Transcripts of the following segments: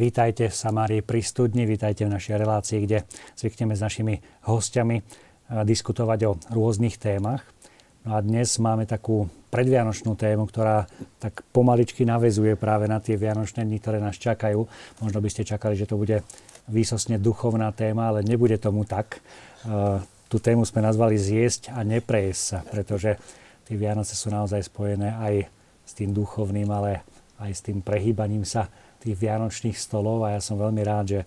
Vítajte v Samárii pri studni, vítajte v našej relácii, kde zvykneme s našimi hostiami diskutovať o rôznych témach. No a dnes máme takú predvianočnú tému, ktorá tak pomaličky navezuje práve na tie vianočné dni, ktoré nás čakajú. Možno by ste čakali, že to bude výsosne duchovná téma, ale nebude tomu tak. Tú tému sme nazvali zjesť a neprejsť sa, pretože tie Vianoce sú naozaj spojené aj s tým duchovným, ale aj s tým prehýbaním sa tých vianočných stolov a ja som veľmi rád, že e,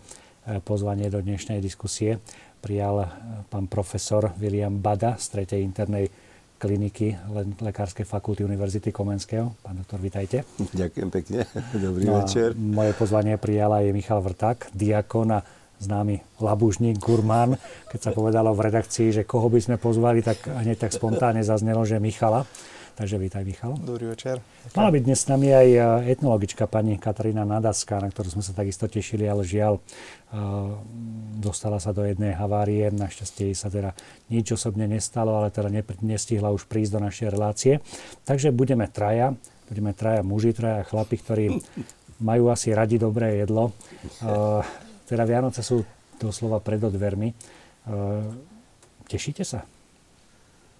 pozvanie do dnešnej diskusie prijal e, pán profesor William Bada z 3. internej kliniky Lekárskej fakulty Univerzity Komenského. Pán doktor, vitajte. Ďakujem pekne. Dobrý no večer. Moje pozvanie prijal aj Michal Vrták, diakon a známy labužník, gurmán. Keď sa povedalo v redakcii, že koho by sme pozvali, tak hneď tak spontánne zaznelo, že Michala. Takže vítaj, Michal. Dobrý večer. Mala byť dnes s nami aj e, etnologička pani Katarína Nadaská, na ktorú sme sa takisto tešili, ale žiaľ, e, dostala sa do jednej havárie. Našťastie sa teda nič osobne nestalo, ale teda nestihla už prísť do našej relácie. Takže budeme traja, budeme traja muži, traja chlapi, ktorí majú asi radi dobré jedlo. E, teda Vianoce sú doslova pred dvermi. Tešíte sa?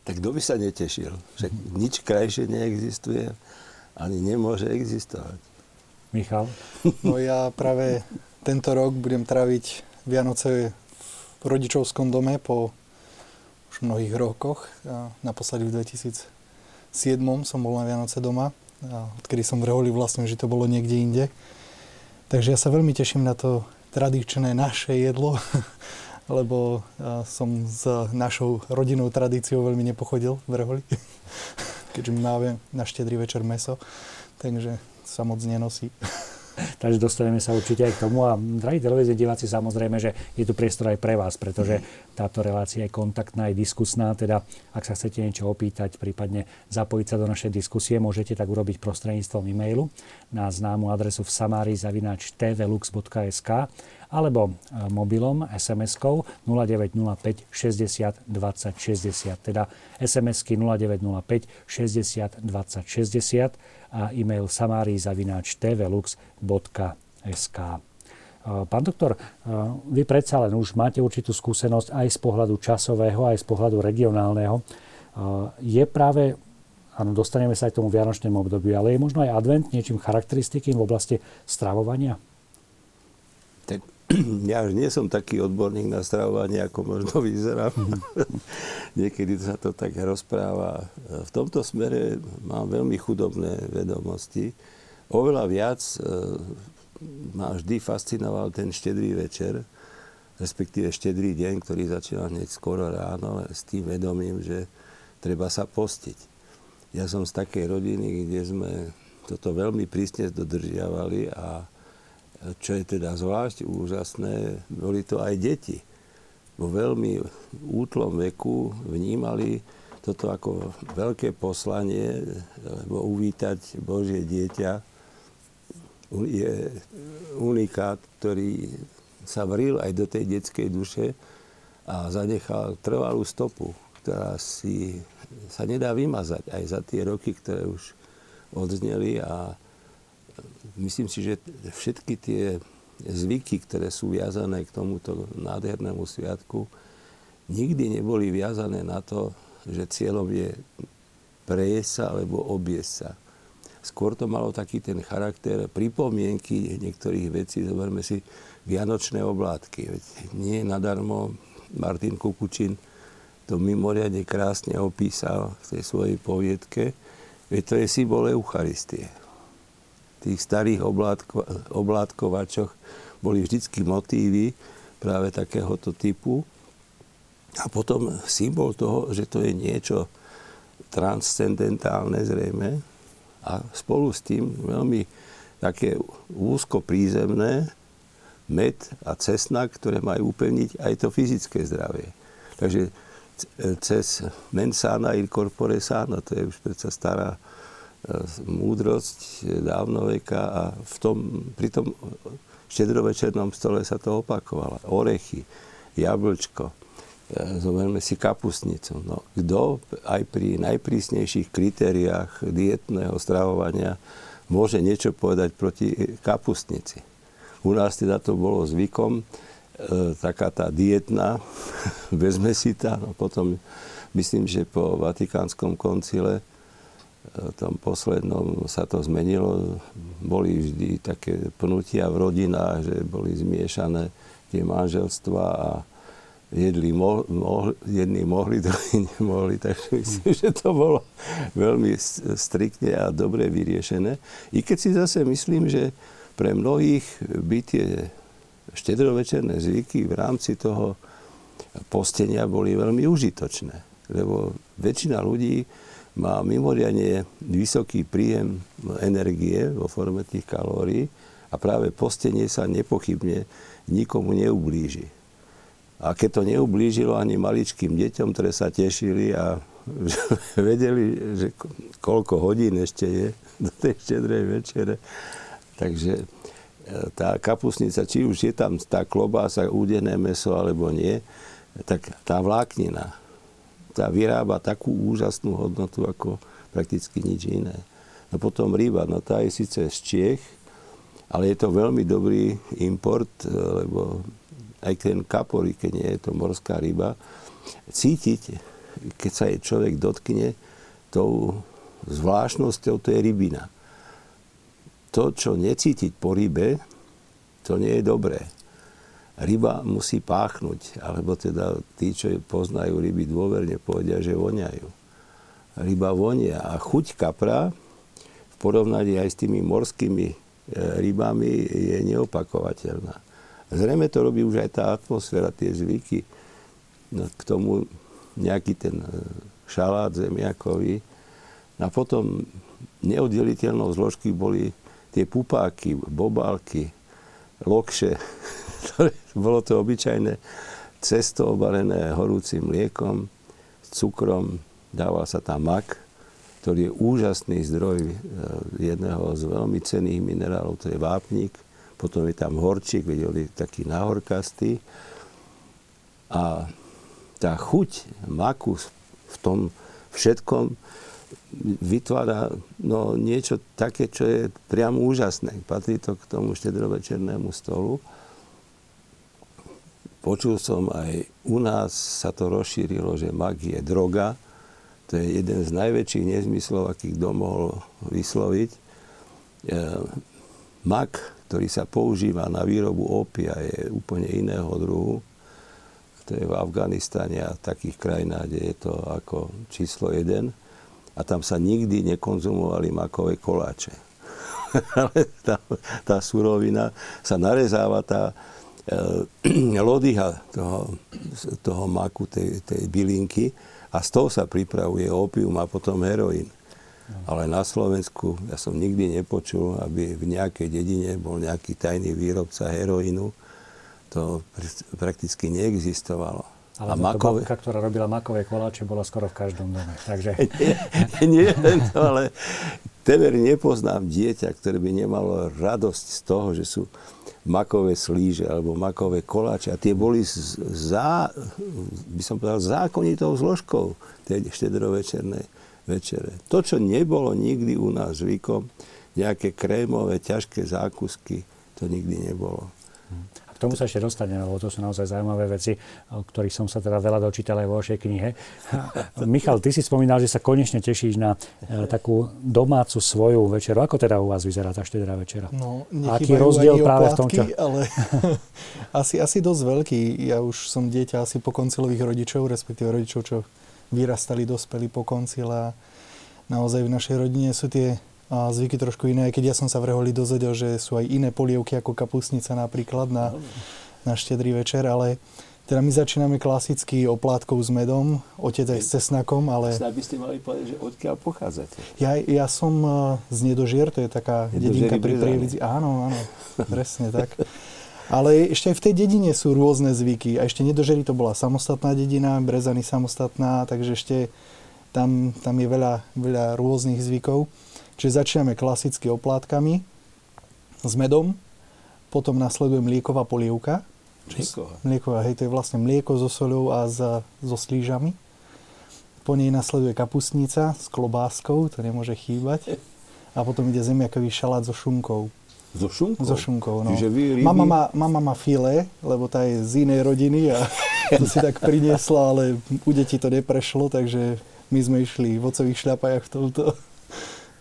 Tak kto by sa netešil? Však nič krajšie neexistuje, ani nemôže existovať. Michal? No ja práve tento rok budem traviť Vianoce v rodičovskom dome po už mnohých rokoch. naposledy v 2007 som bol na Vianoce doma, a odkedy som v Reholi vlastne, že to bolo niekde inde. Takže ja sa veľmi teším na to tradičné naše jedlo, lebo som s našou rodinnou tradíciou veľmi nepochodil v Reholi, keďže máme na štedrý večer meso, takže sa moc nenosí. Takže dostaneme sa určite aj k tomu. A drahí televízne diváci, samozrejme, že je tu priestor aj pre vás, pretože táto relácia je kontaktná, aj diskusná. Teda, ak sa chcete niečo opýtať, prípadne zapojiť sa do našej diskusie, môžete tak urobiť prostredníctvom e-mailu na známu adresu v samári tvlux.sk alebo e, mobilom SMS-kou 0905 60 20 60. Teda SMS-ky 0905 60 20 60 a e-mail samari.tvlux.sk. E, pán doktor, e, vy predsa len už máte určitú skúsenosť aj z pohľadu časového, aj z pohľadu regionálneho. Je práve Áno, dostaneme sa aj k tomu vianočnému obdobiu, ale je možno aj advent niečím charakteristickým v oblasti stravovania? Tak ja už nie som taký odborník na stravovanie, ako možno vyzerám. Niekedy sa to tak rozpráva. V tomto smere mám veľmi chudobné vedomosti. Oveľa viac e, ma vždy fascinoval ten štedrý večer, respektíve štedrý deň, ktorý začína hneď skoro ráno s tým vedomím, že treba sa postiť. Ja som z takej rodiny, kde sme toto veľmi prísne dodržiavali a čo je teda zvlášť úžasné, boli to aj deti. Vo veľmi útlom veku vnímali toto ako veľké poslanie, lebo uvítať Božie dieťa je unikát, ktorý sa vril aj do tej detskej duše a zanechal trvalú stopu, ktorá si sa nedá vymazať aj za tie roky, ktoré už odzneli a myslím si, že všetky tie zvyky, ktoré sú viazané k tomuto nádhernému sviatku, nikdy neboli viazané na to, že cieľom je prejesť sa alebo obiesť sa. Skôr to malo taký ten charakter pripomienky niektorých vecí. Zoberme si vianočné oblátky. Veď nie nadarmo Martin Kukučin to mimoriadne krásne opísal v tej svojej poviedke. Veď to je symbol Eucharistie tých starých oblátko, oblátkovačoch boli vždycky motívy práve takéhoto typu. A potom symbol toho, že to je niečo transcendentálne zrejme a spolu s tým veľmi také úzko prízemné med a cesna, ktoré majú upevniť aj to fyzické zdravie. Takže cez mensana in corpore sano, to je už predsa stará múdrosť dávnoveka a v tom, pri tom štedrovečernom stole sa to opakovalo. Orechy, jablčko, e, zoberme si kapusnicu. No, kto aj pri najprísnejších kritériách dietného stravovania môže niečo povedať proti kapustnici? U nás teda to bolo zvykom, e, taká tá dietná, bezmesitá, no potom myslím, že po Vatikánskom koncile tom poslednom sa to zmenilo. Boli vždy také pnutia v rodinách, že boli zmiešané tie manželstva a jedli mo, mo, jedni mohli, druhí nemohli. Takže myslím, že to bolo veľmi striktne a dobre vyriešené. I keď si zase myslím, že pre mnohých by tie štedrovečerné zvyky v rámci toho postenia boli veľmi užitočné. Lebo väčšina ľudí má mimoriadne vysoký príjem energie vo forme tých kalórií a práve postenie sa nepochybne nikomu neublíži. A keď to neublížilo ani maličkým deťom, ktoré sa tešili a vedeli, že koľko hodín ešte je do tej štedrej večere. Takže e, tá kapusnica, či už je tam tá klobása, údené meso alebo nie, tak tá vláknina, tá vyrába takú úžasnú hodnotu ako prakticky nič iné. A potom ryba, no tá je síce z Čiech, ale je to veľmi dobrý import, e, lebo aj ten kapory, keď nie je to morská ryba, cítiť, keď sa jej človek dotkne, tou zvláštnosťou to je rybina. To, čo necítiť po rybe, to nie je dobré ryba musí páchnuť, alebo teda tí, čo poznajú ryby dôverne, povedia, že voniajú. Ryba vonia a chuť kapra v porovnaní aj s tými morskými e, rybami je neopakovateľná. Zrejme to robí už aj tá atmosféra, tie zvyky. No, k tomu nejaký ten e, šalát zemiakový. A potom neoddeliteľnou zložky boli tie pupáky, bobálky, lokše, bolo to obyčajné cesto obalené horúcim mliekom, cukrom, dával sa tam mak, ktorý je úžasný zdroj e, jedného z veľmi cených minerálov, to je vápnik. Potom je tam horčík, videli, taký nahorkastý. A tá chuť maku v tom všetkom vytvára no, niečo také, čo je priamo úžasné. Patrí to k tomu štedrovečernému stolu. Počul som aj u nás sa to rozšírilo, že mak je droga. To je jeden z najväčších nezmyslov, aký kto mohol vysloviť. E, mak, ktorý sa používa na výrobu opia, je úplne iného druhu. To je v Afganistane a takých krajinách, kde je to ako číslo jeden. A tam sa nikdy nekonzumovali makové koláče. Ale tá, tá surovina sa narezáva, tá, lodyha toho, toho maku, tej, tej bylinky a z toho sa pripravuje opium a potom heroín. Ale na Slovensku ja som nikdy nepočul, aby v nejakej dedine bol nejaký tajný výrobca heroínu. To prakticky neexistovalo. Ale a makové... babka, ktorá robila makové koláče, bola skoro v každom dome. Takže... nie, nie to, ale temer nepoznám dieťa, ktoré by nemalo radosť z toho, že sú makové slíže alebo makové koláče. A tie boli za, by som povedal, zákonitou zložkou tej štedrovečernej večere. To, čo nebolo nikdy u nás zvykom, nejaké krémové, ťažké zákusky, to nikdy nebolo tomu sa ešte dostaneme, lebo to sú naozaj zaujímavé veci, o ktorých som sa teda veľa dočítal aj vo vašej knihe. Michal, ty si spomínal, že sa konečne tešíš na e, takú domácu svoju večeru. Ako teda u vás vyzerá tá štedrá večera? No, Aký rozdiel práve v tom, čo... ale asi, asi dosť veľký. Ja už som dieťa asi po koncilových rodičov, respektíve rodičov, čo vyrastali, dospeli po koncile a naozaj v našej rodine sú tie zvyky trošku iné, aj keď ja som sa v Reholi dozvedel, že sú aj iné polievky ako kapustnica napríklad na, na štedrý večer, ale teda my začíname klasicky oplátkou s medom, otec aj s cesnakom, ale... Snad by ste mali povedať, že odkiaľ pochádzate. Ja, ja som e, z Nedožier, to je taká dedinka pri Prievidzi. Áno, áno, presne tak. Ale ešte aj v tej dedine sú rôzne zvyky. A ešte Nedožery to bola samostatná dedina, Brezany samostatná, takže ešte tam, tam je veľa, veľa rôznych zvykov. Čiže začíname klasicky oplátkami s medom, potom nasleduje mlieková polievka. Mlieková. Mlieková, hej, to je vlastne mlieko so soľou a za, so slížami. Po nej nasleduje kapustnica s klobáskou, to nemôže chýbať. A potom ide zemiakový šalát so šunkou. So šunkou? So šunkou, no. Čiže vy ryby... mama, má, mama má file, lebo tá je z inej rodiny a to si tak priniesla, ale u detí to neprešlo, takže my sme išli v ocových šľapajach v tomto.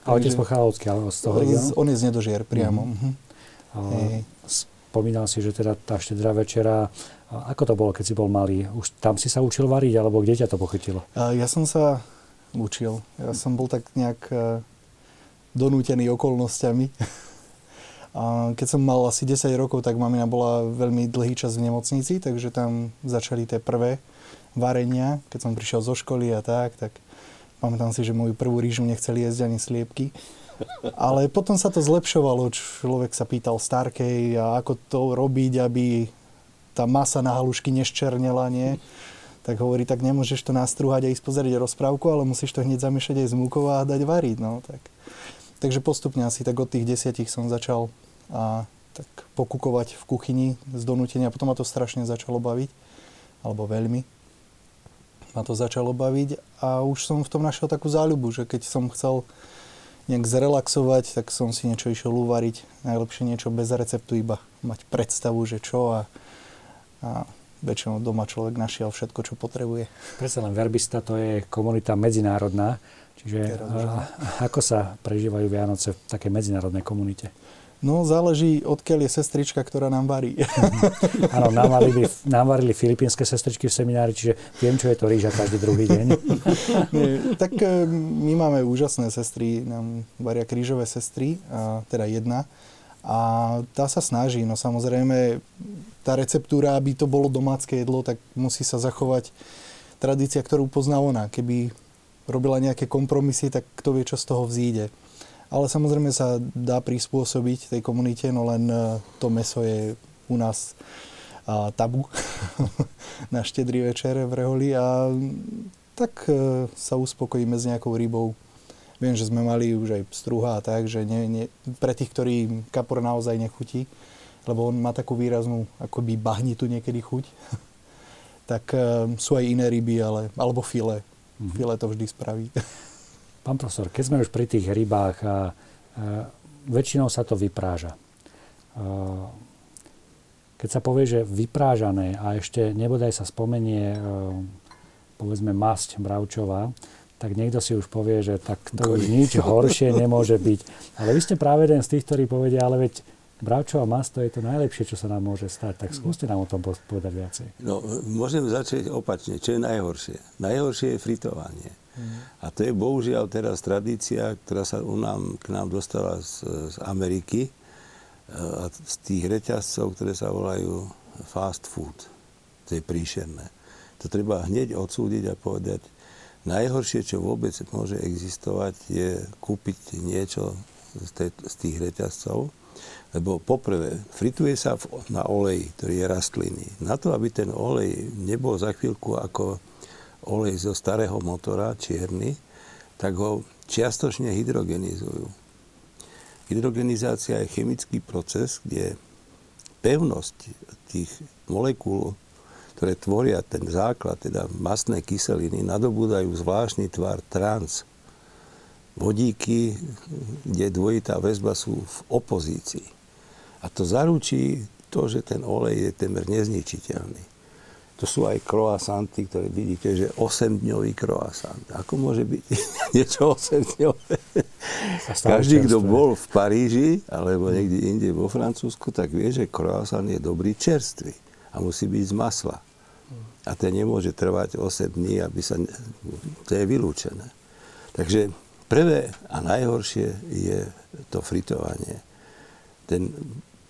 A otec pochádzal odkiaľ? Z toho regionu? On je z Nedožier priamo. Mm-hmm. Uh, spomínal si, že teda tá štedrá večera, ako to bolo, keď si bol malý? Už tam si sa učil variť, alebo kde ťa to pochytilo? Ja som sa učil. Ja som bol tak nejak e, donútený okolnostiami. A keď som mal asi 10 rokov, tak mamina bola veľmi dlhý čas v nemocnici, takže tam začali tie prvé varenia. Keď som prišiel zo školy a tak, tak pamätám si, že moju prvú rýžu nechceli jesť ani sliepky. Ale potom sa to zlepšovalo. Človek sa pýtal starkej, a ako to robiť, aby tá masa na halušky neščernela, nie? Tak hovorí, tak nemôžeš to nastrúhať a ísť pozrieť rozprávku, ale musíš to hneď zamiešať aj s múkou a dať variť. No, tak. Takže postupne asi tak od tých desiatich som začal a tak pokukovať v kuchyni z donútenia. Potom ma to strašne začalo baviť, alebo veľmi ma to začalo baviť a už som v tom našiel takú záľubu, že keď som chcel nejak zrelaxovať, tak som si niečo išiel uvariť. Najlepšie niečo bez receptu, iba mať predstavu, že čo a, a väčšinou doma človek našiel všetko, čo potrebuje. Predsa len verbista to je komunita medzinárodná, čiže a, ako sa prežívajú Vianoce v takej medzinárodnej komunite? No, záleží, odkiaľ je sestrička, ktorá nám varí. Áno, nám, varili, nám varili filipínske sestričky v seminári, čiže viem, čo je to rýža každý druhý deň. Nie, tak e, my máme úžasné sestry, nám varia krížové sestry, a, teda jedna. A tá sa snaží, no samozrejme, tá receptúra, aby to bolo domácké jedlo, tak musí sa zachovať tradícia, ktorú pozná ona. Keby robila nejaké kompromisy, tak kto vie, čo z toho vzíde. Ale samozrejme sa dá prispôsobiť tej komunite, no len e, to meso je u nás tabu na štedrý večer v Reholi a tak e, sa uspokojíme s nejakou rybou. Viem, že sme mali už aj struha a tak, že nie, nie, pre tých, ktorí kapor naozaj nechutí, lebo on má takú výraznú akoby bahnitu niekedy chuť, tak e, sú aj iné ryby, ale, alebo file. Mm-hmm. File to vždy spraví. Pán profesor, keď sme už pri tých rybách, a, a, väčšinou sa to vypráža. A, keď sa povie, že vyprážané a ešte nebodaj sa spomenie, a, povedzme, masť bravčová, tak niekto si už povie, že tak to už nič horšie nemôže byť. Ale vy ste práve jeden z tých, ktorí povedia, ale veď bravčová masť to je to najlepšie, čo sa nám môže stať. Tak skúste nám o tom povedať viacej. No, môžem začať opačne. Čo je najhoršie? Najhoršie je fritovanie. A to je bohužiaľ teraz tradícia, ktorá sa u nám, k nám dostala z, z Ameriky, e, a z tých reťazcov, ktoré sa volajú fast food. To je príšerné. To treba hneď odsúdiť a povedať, najhoršie, čo vôbec môže existovať, je kúpiť niečo z, tej, z tých reťazcov, lebo poprvé, frituje sa na olej, ktorý je rastlinný. Na to, aby ten olej nebol za chvíľku ako olej zo starého motora, čierny, tak ho čiastočne hydrogenizujú. Hydrogenizácia je chemický proces, kde pevnosť tých molekúl, ktoré tvoria ten základ, teda masné kyseliny, nadobúdajú zvláštny tvar trans. Vodíky, kde dvojitá väzba sú v opozícii. A to zaručí to, že ten olej je temer nezničiteľný. To sú aj croissanty, ktoré vidíte, že 8-dňový croissant. Ako môže byť niečo 8-dňové? Každý, kto bol v Paríži alebo niekde inde vo Francúzsku, tak vie, že croissant je dobrý čerstvý a musí byť z masla. A to nemôže trvať 8 dní, aby sa... To je vylúčené. Takže prvé a najhoršie je to fritovanie. Ten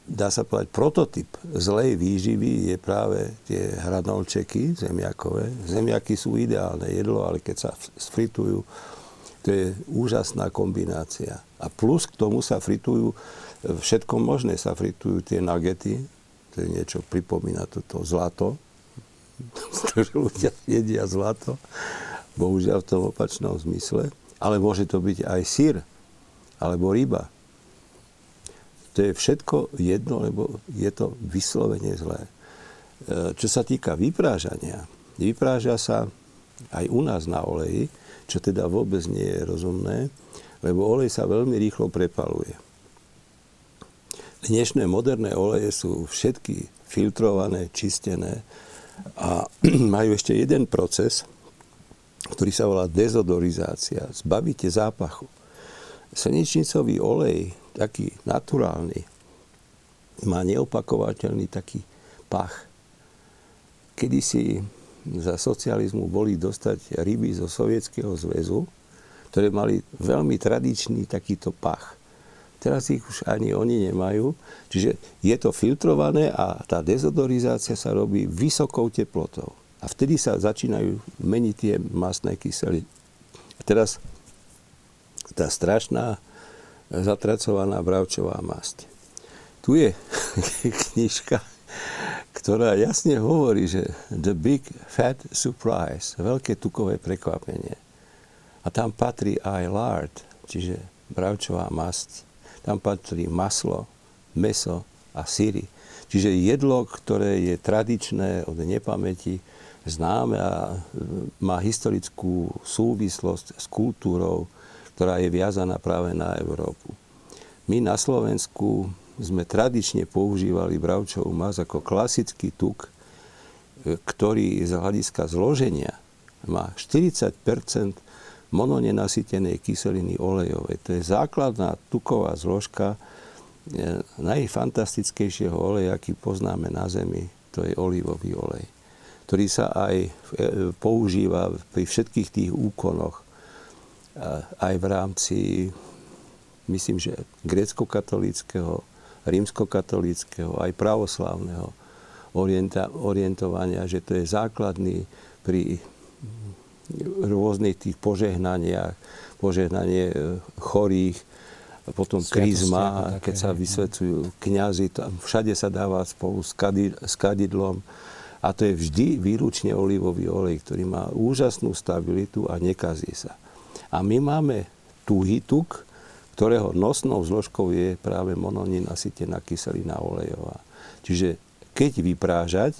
dá sa povedať, prototyp zlej výživy je práve tie hranolčeky zemiakové. Zemiaky sú ideálne jedlo, ale keď sa sfritujú, to je úžasná kombinácia. A plus k tomu sa fritujú všetko možné. Sa fritujú tie nagety, to je niečo, pripomína toto zlato, že ľudia jedia zlato, bohužiaľ v tom opačnom zmysle. Ale môže to byť aj sír, alebo ryba to je všetko jedno, lebo je to vyslovene zlé. E, čo sa týka vyprážania, vypráža sa aj u nás na oleji, čo teda vôbec nie je rozumné, lebo olej sa veľmi rýchlo prepaluje. Dnešné moderné oleje sú všetky filtrované, čistené a majú ešte jeden proces, ktorý sa volá dezodorizácia. Zbavíte zápachu. Slnečnicový olej, taký naturálny, má neopakovateľný taký pach. Kedy si za socializmu boli dostať ryby zo Sovietskeho zväzu, ktoré mali veľmi tradičný takýto pach. Teraz ich už ani oni nemajú. Čiže je to filtrované a tá dezodorizácia sa robí vysokou teplotou. A vtedy sa začínajú meniť tie masné kyseliny. Teraz tá strašná zatracovaná bravčová masť. Tu je knižka, ktorá jasne hovorí, že the big fat surprise, veľké tukové prekvapenie. A tam patrí aj lard, čiže bravčová masť tam patrí maslo, meso a síry. Čiže jedlo, ktoré je tradičné od nepamäti, známe a má historickú súvislosť s kultúrou, ktorá je viazaná práve na Európu. My na Slovensku sme tradične používali bravčovú mas ako klasický tuk, ktorý z hľadiska zloženia má 40% mononenasytenej kyseliny olejovej. To je základná tuková zložka e, najfantastickejšieho oleja, aký poznáme na Zemi. To je olivový olej, ktorý sa aj e, používa pri všetkých tých úkonoch, aj v rámci, myslím, že grécko-katolického, rímsko-katolického, aj pravoslávneho orientovania, že to je základný pri rôznych tých požehnaniach, požehnanie e, chorých, potom krízma, keď sa vysvetľujú kňazi, tam všade sa dáva spolu s, kadid, s kadidlom. A to je vždy výlučne olivový olej, ktorý má úžasnú stabilitu a nekazí sa. A my máme tuhý tuk, ktorého nosnou zložkou je práve mononinasytená kyselina olejová. Čiže keď vyprážať,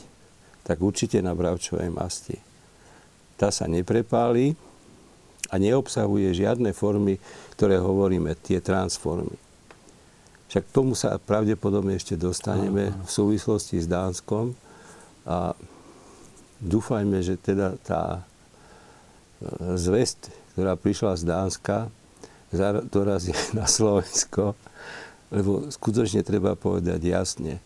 tak určite na bravčovej masti tá sa neprepáli a neobsahuje žiadne formy, ktoré hovoríme, tie transformy. Však k tomu sa pravdepodobne ešte dostaneme v súvislosti s Dánskom a dúfajme, že teda tá e, zväzť, ktorá prišla z Dánska, dorazí na Slovensko, lebo skutočne treba povedať jasne,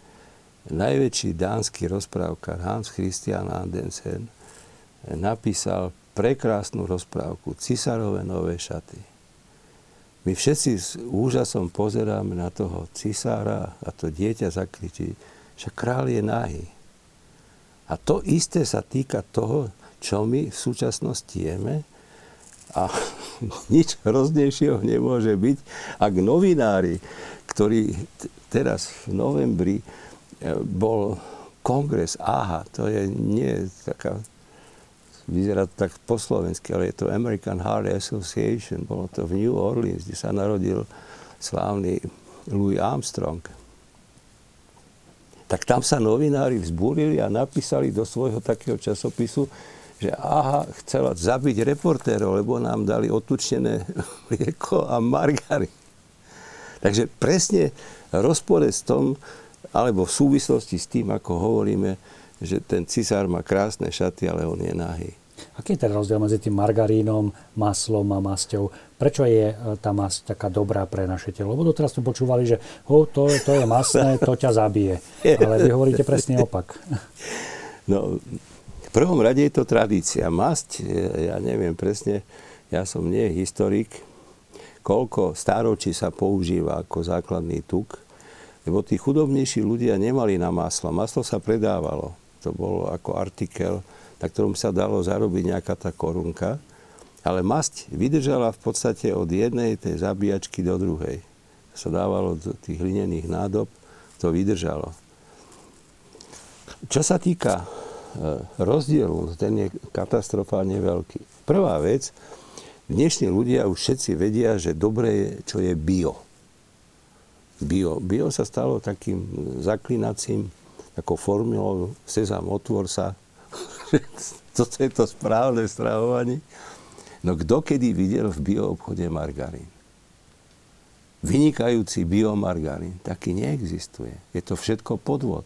najväčší dánsky rozprávkar Hans Christian Andersen napísal prekrásnu rozprávku Cisárove nové šaty. My všetci s úžasom pozeráme na toho cisára a to dieťa zakričí, že král je nahý. A to isté sa týka toho, čo my v súčasnosti jeme a nič hroznejšieho nemôže byť, ak novinári, ktorí teraz v novembri eh, bol kongres, aha, to je nie taká vyzerá to tak po slovensky, ale je to American Heart Association, bolo to v New Orleans, kde sa narodil slávny Louis Armstrong. Tak tam sa novinári vzbúrili a napísali do svojho takého časopisu, že aha, chcela zabiť reportérov, lebo nám dali otučnené mlieko a margarín. Takže presne rozpore s tom, alebo v súvislosti s tým, ako hovoríme, že ten cisár má krásne šaty, ale on je nahý. Aký je ten rozdiel medzi tým margarínom, maslom a masťou? Prečo je e, tá masť taká dobrá pre naše telo? Lebo doteraz sme počúvali, že oh, to, to je masné, to ťa zabije. Ale vy hovoríte presne opak. No, prvom rade je to tradícia. Masť, e, ja neviem presne, ja som nie historik, koľko stáročí sa používa ako základný tuk, lebo tí chudobnejší ľudia nemali na maslo. Maslo sa predávalo. To bolo ako artikel, na ktorom sa dalo zarobiť nejaká tá korunka. Ale masť vydržala v podstate od jednej tej zabíjačky do druhej. Sa dávalo do tých hlinených nádob, to vydržalo. Čo sa týka e, rozdielu, ten je katastrofálne veľký. Prvá vec, dnešní ľudia už všetci vedia, že dobre je, čo je bio bio. Bio sa stalo takým zaklinacím, takou formulou sezam, otvor sa. Toto je to správne stravovanie. No kto kedy videl v bio obchode margarín? vynikajúci biomargarín. Taký neexistuje. Je to všetko podvod.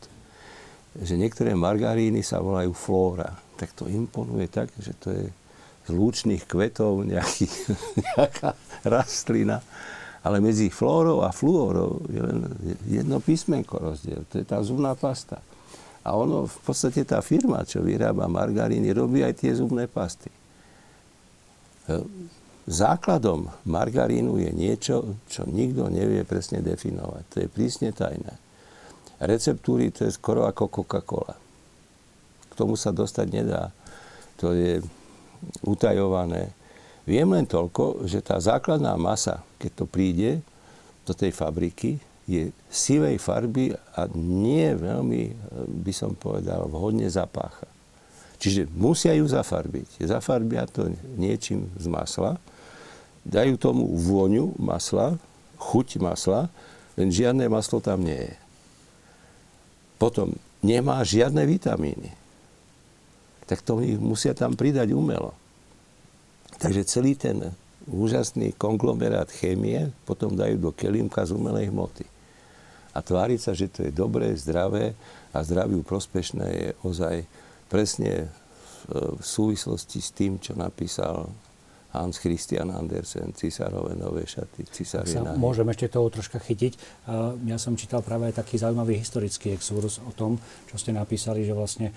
Že niektoré margaríny sa volajú flóra. Tak to imponuje tak, že to je z lúčných kvetov nejaký, nejaká rastlina. Ale medzi flórou a fluorou je len jedno písmenko rozdiel. To je tá zubná pasta. A ono, v podstate tá firma, čo vyrába margaríny, robí aj tie zubné pasty. Základom margarínu je niečo, čo nikto nevie presne definovať. To je prísne tajné. Receptúry to je skoro ako Coca-Cola. K tomu sa dostať nedá. To je utajované. Viem len toľko, že tá základná masa, keď to príde do tej fabriky, je sivej farby a nie veľmi, by som povedal, vhodne zapácha. Čiže musia ju zafarbiť. Zafarbia to niečím z masla, dajú tomu vôňu masla, chuť masla, len žiadne maslo tam nie je. Potom nemá žiadne vitamíny. Tak to musia tam pridať umelo. Takže celý ten úžasný konglomerát chémie potom dajú do kelímka z umelej hmoty. A tváriť sa, že to je dobré, zdravé a zdraviu prospešné je ozaj presne v súvislosti s tým, čo napísal Hans Christian Andersen, Cisárove nové šaty, Cisárie sa Môžem ešte toho troška chytiť. Ja som čítal práve aj taký zaujímavý historický exurus o tom, čo ste napísali, že vlastne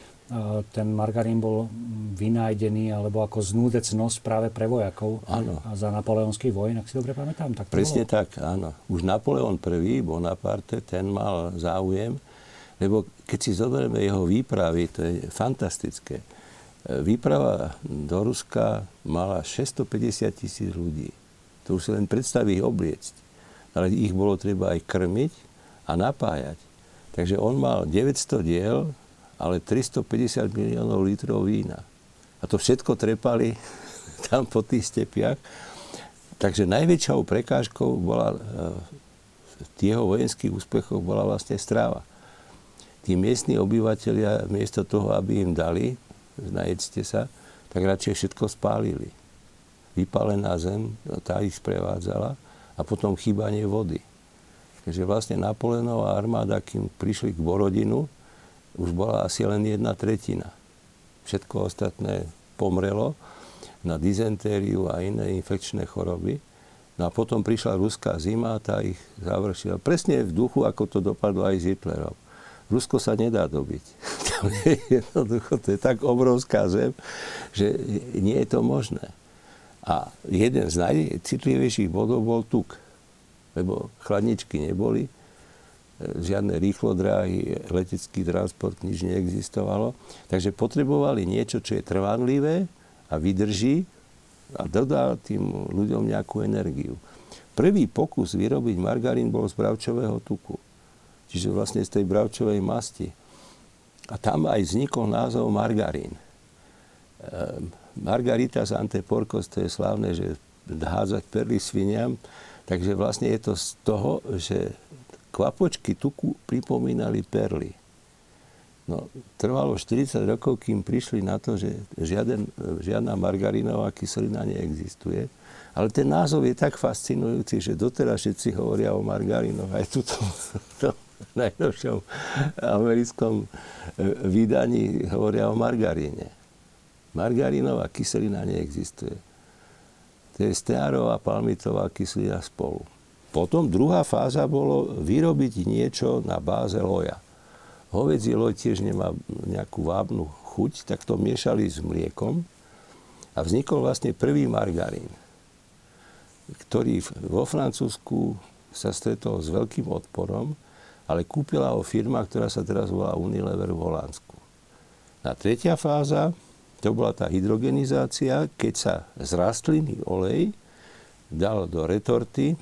ten margarín bol vynájdený alebo ako znúdecnosť práve pre vojakov áno. za napoleonský vojn, ak si dobre pamätám. Tak Presne bolo? tak, áno. Už Napoleon I, Bonaparte, ten mal záujem, lebo keď si zoberieme jeho výpravy, to je fantastické Výprava do Ruska mala 650 tisíc ľudí. To už si len predstaví obliecť. Ale ich bolo treba aj krmiť a napájať. Takže on mal 900 diel, ale 350 miliónov litrov vína. A to všetko trepali tam po tých stepiach. Takže najväčšou prekážkou bola, e, jeho vojenských úspechoch bola vlastne stráva. Tí miestni obyvateľia, miesto toho, aby im dali, najedzte sa, tak radšej všetko spálili. Vypálená zem, tá ich sprevádzala a potom chýbanie vody. Takže vlastne Napoleónová armáda, kým prišli k Borodinu, už bola asi len jedna tretina. Všetko ostatné pomrelo na dizentériu a iné infekčné choroby. No a potom prišla ruská zima a tá ich završila. Presne v duchu, ako to dopadlo aj s Hitlerom. Rusko sa nedá dobiť. Jednoducho, to je tak obrovská zem, že nie je to možné. A jeden z najcitlivejších bodov bol tuk. Lebo chladničky neboli, žiadne rýchlodráhy, letecký transport, nič neexistovalo. Takže potrebovali niečo, čo je trvanlivé a vydrží a dodá tým ľuďom nejakú energiu. Prvý pokus vyrobiť margarín bol z bravčového tuku. Čiže vlastne z tej bravčovej masti. A tam aj vznikol názov margarín. Ehm, Margaritas anteporkos, to je slávne, že hádzať perly sviniam. Takže vlastne je to z toho, že kvapočky tuku pripomínali perly. No, trvalo 40 rokov, kým prišli na to, že žiaden, žiadna margarinová kyselina neexistuje. Ale ten názov je tak fascinujúci, že doteraz všetci hovoria o margarinoch. Aj tuto, to, najnovšom americkom e, vydaní hovoria o margaríne. Margarínová kyselina neexistuje. To je stearová palmitová kyselina spolu. Potom druhá fáza bolo vyrobiť niečo na báze loja. Hovedzí loj tiež nemá nejakú vábnu chuť, tak to miešali s mliekom a vznikol vlastne prvý margarín, ktorý vo Francúzsku sa stretol s veľkým odporom ale kúpila ho firma, ktorá sa teraz volá Unilever v Holandsku. A tretia fáza, to bola tá hydrogenizácia, keď sa z rastliny olej dal do retorty,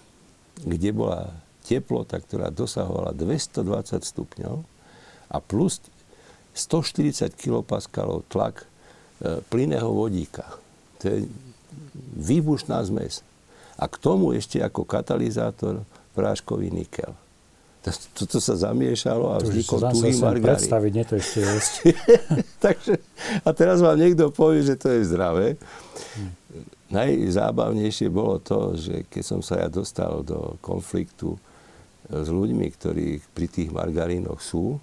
kde bola teplota, ktorá dosahovala 220 stupňov a plus 140 kPa tlak e, plynného vodíka. To je výbušná zmes. A k tomu ešte ako katalizátor práškový nikel. Toto sa zamiešalo a vznikol tuhý margarín. predstaviť, nie to ešte jesť. Takže, a teraz vám niekto povie, že to je zdravé. najzábavnejšie bolo to, že keď som sa ja dostal do konfliktu s ľuďmi, ktorí pri tých margarínoch sú,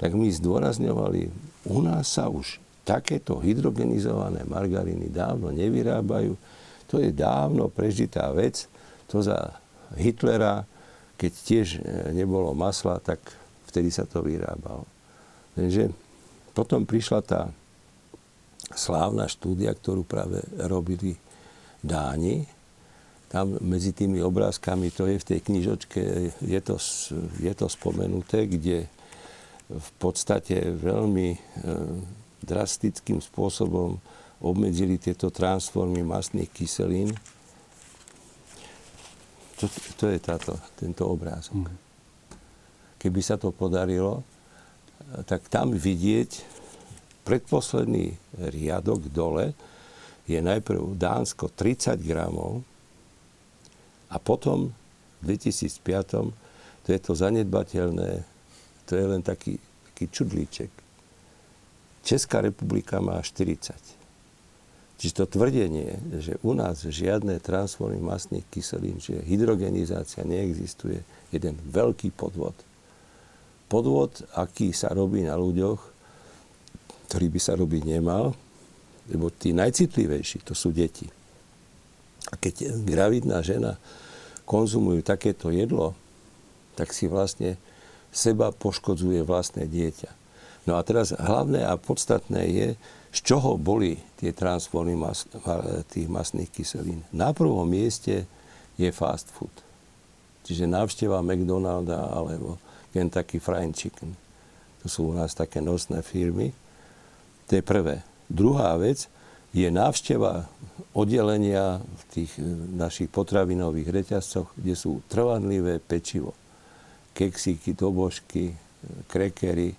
tak mi zdôrazňovali, u nás sa už takéto hydrogenizované margaríny dávno nevyrábajú. To je dávno prežitá vec. To za Hitlera, keď tiež e, nebolo masla, tak vtedy sa to vyrábalo. Takže potom prišla tá slávna štúdia, ktorú práve robili Dáni. Tam medzi tými obrázkami, to je v tej knižočke, je to, je to spomenuté, kde v podstate veľmi e, drastickým spôsobom obmedzili tieto transformy masných kyselín. To, to je táto, tento obrázok. Mhm. Keby sa to podarilo, tak tam vidieť predposledný riadok dole je najprv Dánsko 30 gramov a potom v 2005 to je to zanedbateľné to je len taký, taký čudlíček. Česká republika má 40. Čiže to tvrdenie, že u nás žiadne transformy masných kyselín, že hydrogenizácia neexistuje, jeden veľký podvod. Podvod, aký sa robí na ľuďoch, ktorý by sa robiť nemal, lebo tí najcitlivejší, to sú deti. A keď gravidná žena konzumujú takéto jedlo, tak si vlastne seba poškodzuje vlastné dieťa. No a teraz hlavné a podstatné je, z čoho boli tie transformy mas, tých masných kyselín. Na prvom mieste je fast food. Čiže návšteva McDonalda alebo Kentucky Fried Chicken. To sú u nás také nosné firmy. To je prvé. Druhá vec je návšteva oddelenia v tých eh, našich potravinových reťazcoch, kde sú trvanlivé pečivo keksíky, dobožky, krekery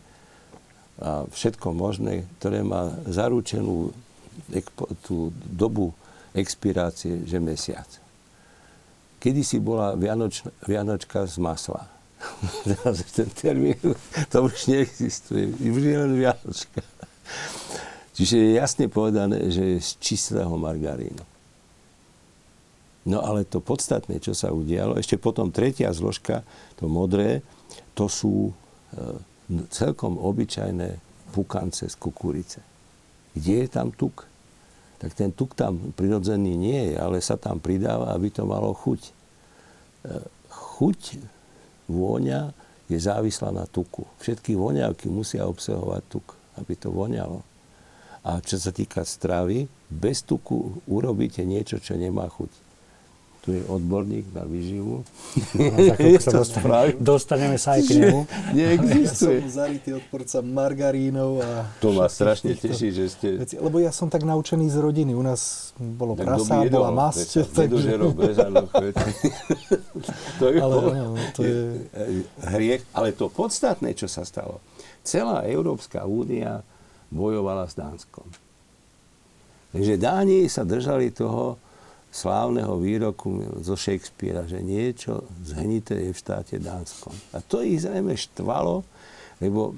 a všetko možné, ktoré má zaručenú tú dobu expirácie, že mesiac. Kedy si bola Vianoč, Vianočka z masla. ten termín, to už neexistuje. Už je len Vianočka. Čiže je jasne povedané, že je z čistého margarínu. No ale to podstatné, čo sa udialo, ešte potom tretia zložka, to modré, to sú e, celkom obyčajné pukance z kukurice. Kde je tam tuk? Tak ten tuk tam prirodzený nie je, ale sa tam pridáva, aby to malo chuť. E, chuť, vôňa je závislá na tuku. Všetky voňavky musia obsahovať tuk, aby to voňalo. A čo sa týka stravy, bez tuku urobíte niečo, čo nemá chuť tu je odborník na výživu. No, sa dostaneme, dostaneme sa aj k nemu. Neexistuje. Ja som zarytý odporca margarínov a... To ma strašne teší, že ste... Veci, lebo ja som tak naučený z rodiny. U nás bolo tak prasa, bola masť. Takže... to je, ale, no, to je... hriech. Ale to podstatné, čo sa stalo. Celá Európska únia bojovala s Dánskom. Takže Dáni sa držali toho, slávneho výroku zo Shakespearea, že niečo zhnité je v štáte Dánskom. A to ich zrejme štvalo, lebo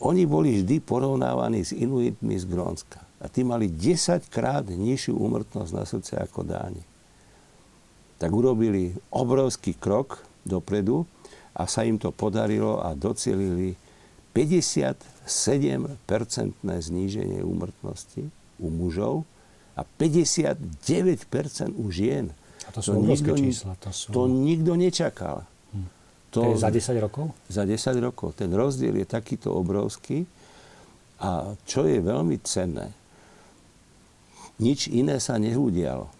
oni boli vždy porovnávaní s Inuitmi z Grónska. A tí mali 10 krát nižšiu úmrtnosť na srdce ako Dáni. Tak urobili obrovský krok dopredu a sa im to podarilo a docelili 57-percentné zníženie úmrtnosti u mužov a 59% u žien. A to sú to nikto, čísla. To, sú... to nikto nečakal. Hm. To, to je za 10 rokov? Za 10 rokov. Ten rozdiel je takýto obrovský. A čo je veľmi cenné, nič iné sa neudialo.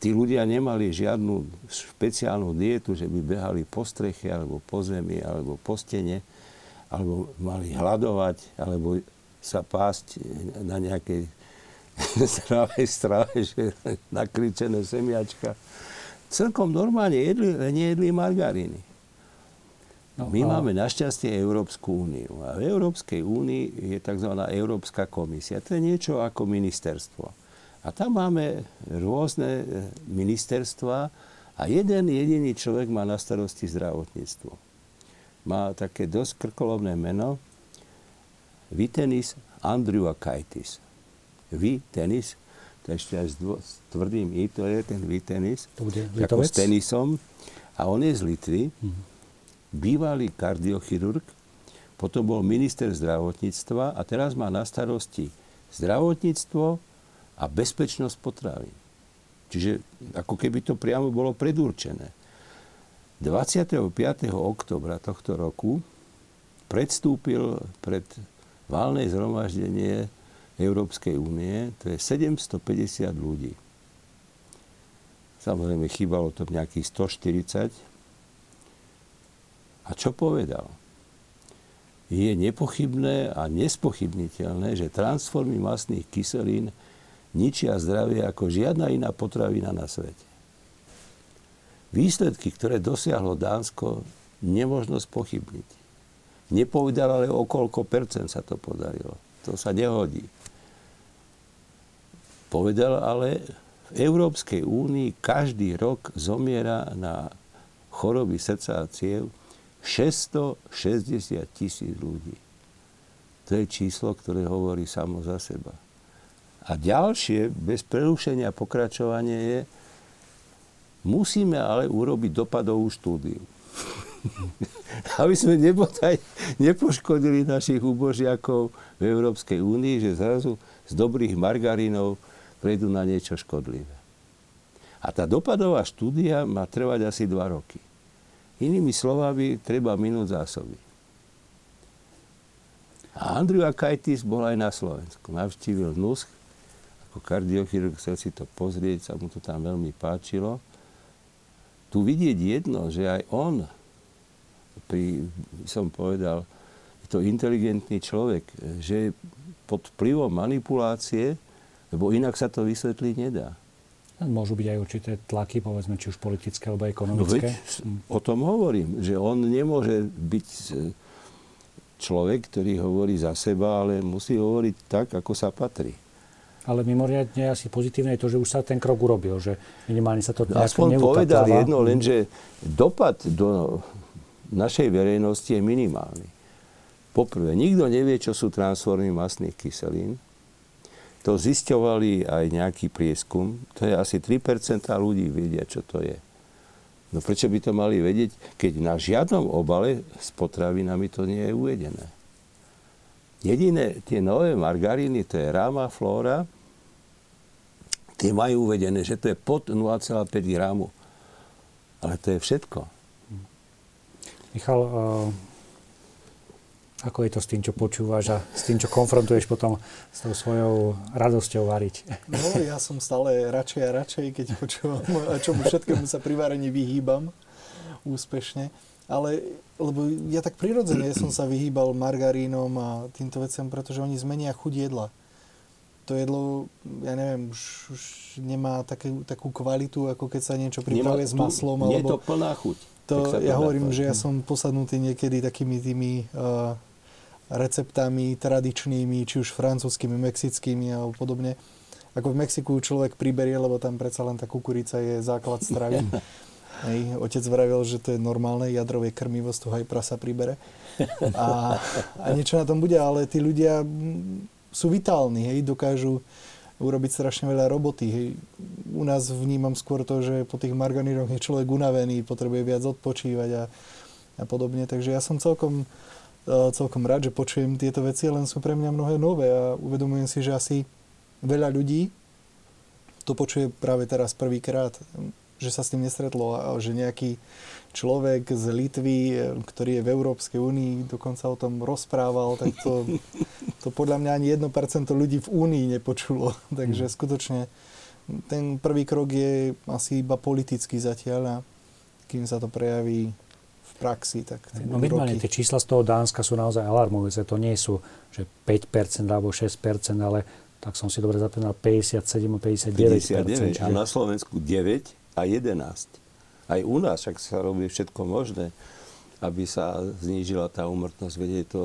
Tí ľudia nemali žiadnu špeciálnu dietu, že by behali po streche, alebo po zemi, alebo po stene, alebo mali hľadovať, alebo sa pásť na nejakej zdravej strave, že nakričené semiačka. Celkom normálne jedli, nejedli margaríny. No, My a... máme našťastie Európsku úniu. A v Európskej únii je tzv. Európska komisia. To je niečo ako ministerstvo. A tam máme rôzne e, ministerstva a jeden jediný človek má na starosti zdravotníctvo. Má také dosť krkolovné meno Vitenis Andriukaitis vy, tenis, to ešte až tvrdým I, to je ten To bude ako s tenisom. A on je z Litvy, bývalý kardiochirurg, potom bol minister zdravotníctva a teraz má na starosti zdravotníctvo a bezpečnosť potravín. Čiže ako keby to priamo bolo predurčené. 25. oktobra tohto roku predstúpil pred valné zhromaždenie Európskej únie, to je 750 ľudí. Samozrejme, chýbalo to nejakých 140. A čo povedal? Je nepochybné a nespochybniteľné, že transformy masných kyselín ničia zdravie ako žiadna iná potravina na svete. Výsledky, ktoré dosiahlo Dánsko, nemožno spochybniť. Nepovedal ale o koľko percent sa to podarilo. To sa nehodí. Povedal ale, v Európskej únii každý rok zomiera na choroby srdca a ciev 660 tisíc ľudí. To je číslo, ktoré hovorí samo za seba. A ďalšie, bez prerušenia pokračovanie je, musíme ale urobiť dopadovú štúdiu. Aby sme nebodaj nepoškodili našich ubožiakov v Európskej únii, že zrazu z dobrých margarínov prejdú na niečo škodlivé. A tá dopadová štúdia má trvať asi dva roky. Inými slovami, treba minúť zásoby. A Andrew Kajtis bol aj na Slovensku. Navštívil NUSK ako kardiochirurg, chcel si to pozrieť, sa mu to tam veľmi páčilo. Tu vidieť jedno, že aj on, pri, som povedal, je to inteligentný človek, že pod vplyvom manipulácie, lebo inak sa to vysvetliť nedá. Môžu byť aj určité tlaky, povedzme, či už politické alebo No ekonomické. veď o tom hovorím, že on nemôže byť e, človek, ktorý hovorí za seba, ale musí hovoriť tak, ako sa patrí. Ale mimoriadne asi pozitívne je to, že už sa ten krok urobil, že minimálne sa to nejako Aspoň povedal jedno, len že dopad do našej verejnosti je minimálny. Poprvé, nikto nevie, čo sú transformy masných kyselín. To zisťovali aj nejaký prieskum. To je asi 3% ľudí vedia, čo to je. No prečo by to mali vedieť, keď na žiadnom obale s potravinami to nie je uvedené. Jediné tie nové margaríny, to je Rama, Flora, tie majú uvedené, že to je pod 0,5 gramu. Ale to je všetko. Michal, uh, ako je to s tým, čo počúvaš a s tým, čo konfrontuješ potom s tou svojou radosťou variť? No, ja som stále radšej a radšej, keď počúvam, a čomu všetkému sa pri varení vyhýbam úspešne. Ale, lebo ja tak prirodzene som sa vyhýbal margarínom a týmto veciam, pretože oni zmenia chuť jedla. To jedlo, ja neviem, už, už nemá také, takú kvalitu, ako keď sa niečo pripravuje s tu- maslom. Nie je alebo... to plná chuť. To, ja hovorím, povedať. že ja som posadnutý niekedy takými tými uh, receptami tradičnými, či už francúzskými, mexickými alebo podobne. Ako v Mexiku človek priberie, lebo tam predsa len tá kukurica je základ stravy. Hej, otec vravil, že to je normálne jadrové krmivo, z toho aj prasa pribere. A, a niečo na tom bude, ale tí ľudia sú vitálni, hej, dokážu urobiť strašne veľa roboty. Hej. U nás vnímam skôr to, že po tých marganíroch je človek unavený, potrebuje viac odpočívať a, a podobne. Takže ja som celkom, celkom rád, že počujem tieto veci, len sú pre mňa mnohé nové a uvedomujem si, že asi veľa ľudí to počuje práve teraz prvýkrát, že sa s tým nestretlo a že nejaký človek z Litvy, e, ktorý je v Európskej únii, dokonca o tom rozprával, tak to, to podľa mňa ani 1% ľudí v únii nepočulo. Takže skutočne ten prvý krok je asi iba politický zatiaľ a kým sa to prejaví v praxi, tak to No minimálne tie čísla z toho Dánska sú naozaj alarmujúce. To nie sú, že 5% alebo 6%, ale tak som si dobre zapamätal, 57 59%. 59 a na Slovensku 9 a 11. Aj u nás však sa robí všetko možné, aby sa znížila tá úmrtnosť. Veď je to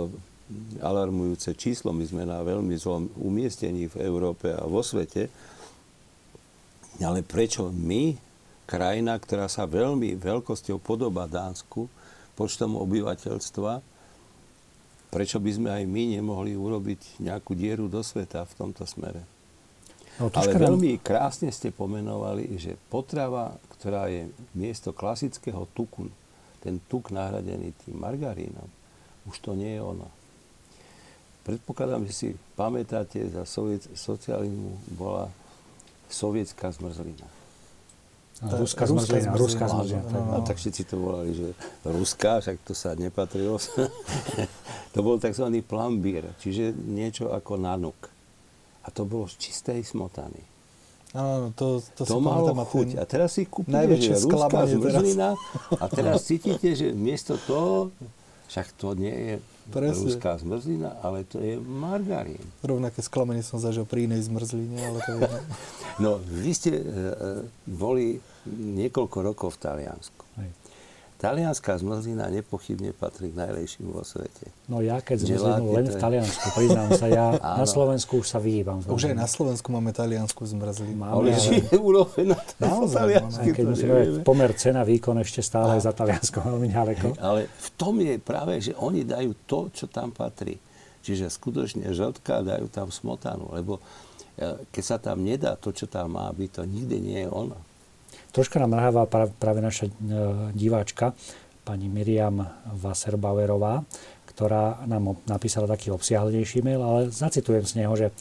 alarmujúce číslo. My sme na veľmi zlom umiestnení v Európe a vo svete. Ale prečo my, krajina, ktorá sa veľmi veľkosťou podobá Dánsku, počtom obyvateľstva, prečo by sme aj my nemohli urobiť nejakú dieru do sveta v tomto smere? No, Ale nám... veľmi krásne ste pomenovali, že potrava, ktorá je miesto klasického tuku, ten tuk nahradený tým margarínom, už to nie je ono. Predpokladám, že si pamätáte, za soviet, socializmu bola sovietská zmrzlina. Ruská zmrzlina. Ruská zmrzlina. No, no, tak všetci to volali, že ruská, však to sa nepatrilo. to bol tzv. plambír, čiže niečo ako nanuk. A to bolo z čistej smotany. Áno, to, to, to malo chuť. A teraz si kúpite, že ruská zmrzlina a teraz cítite, že miesto toho, však to nie je Presne. ruská zmrzlina, ale to je margarín. Rovnaké sklamenie som zažil pri inej zmrzline, ale to je... no, vy ste e, boli niekoľko rokov v Taliansku. Hej. Talianská zmrzlina nepochybne patrí k najlepším vo svete. No ja keď zmrzlinu len v Taliansku, priznám sa, ja na Slovensku už sa vyhýbam. Už aj na Slovensku máme taliansku zmrzlinu. Máme, ale je urovená Naozaj, keď musíme pomer cena výkon ešte stále a. za Taliansko veľmi ďaleko. Ale v tom je práve, že oni dajú to, čo tam patrí. Čiže skutočne žltka dajú tam smotanu, lebo e, keď sa tam nedá to, čo tam má byť, to nikdy nie je ono. Troška nám naháva práve naša e, diváčka, pani Miriam Wasserbauerová, ktorá nám napísala taký obsiahlejší mail, ale zacitujem z neho, že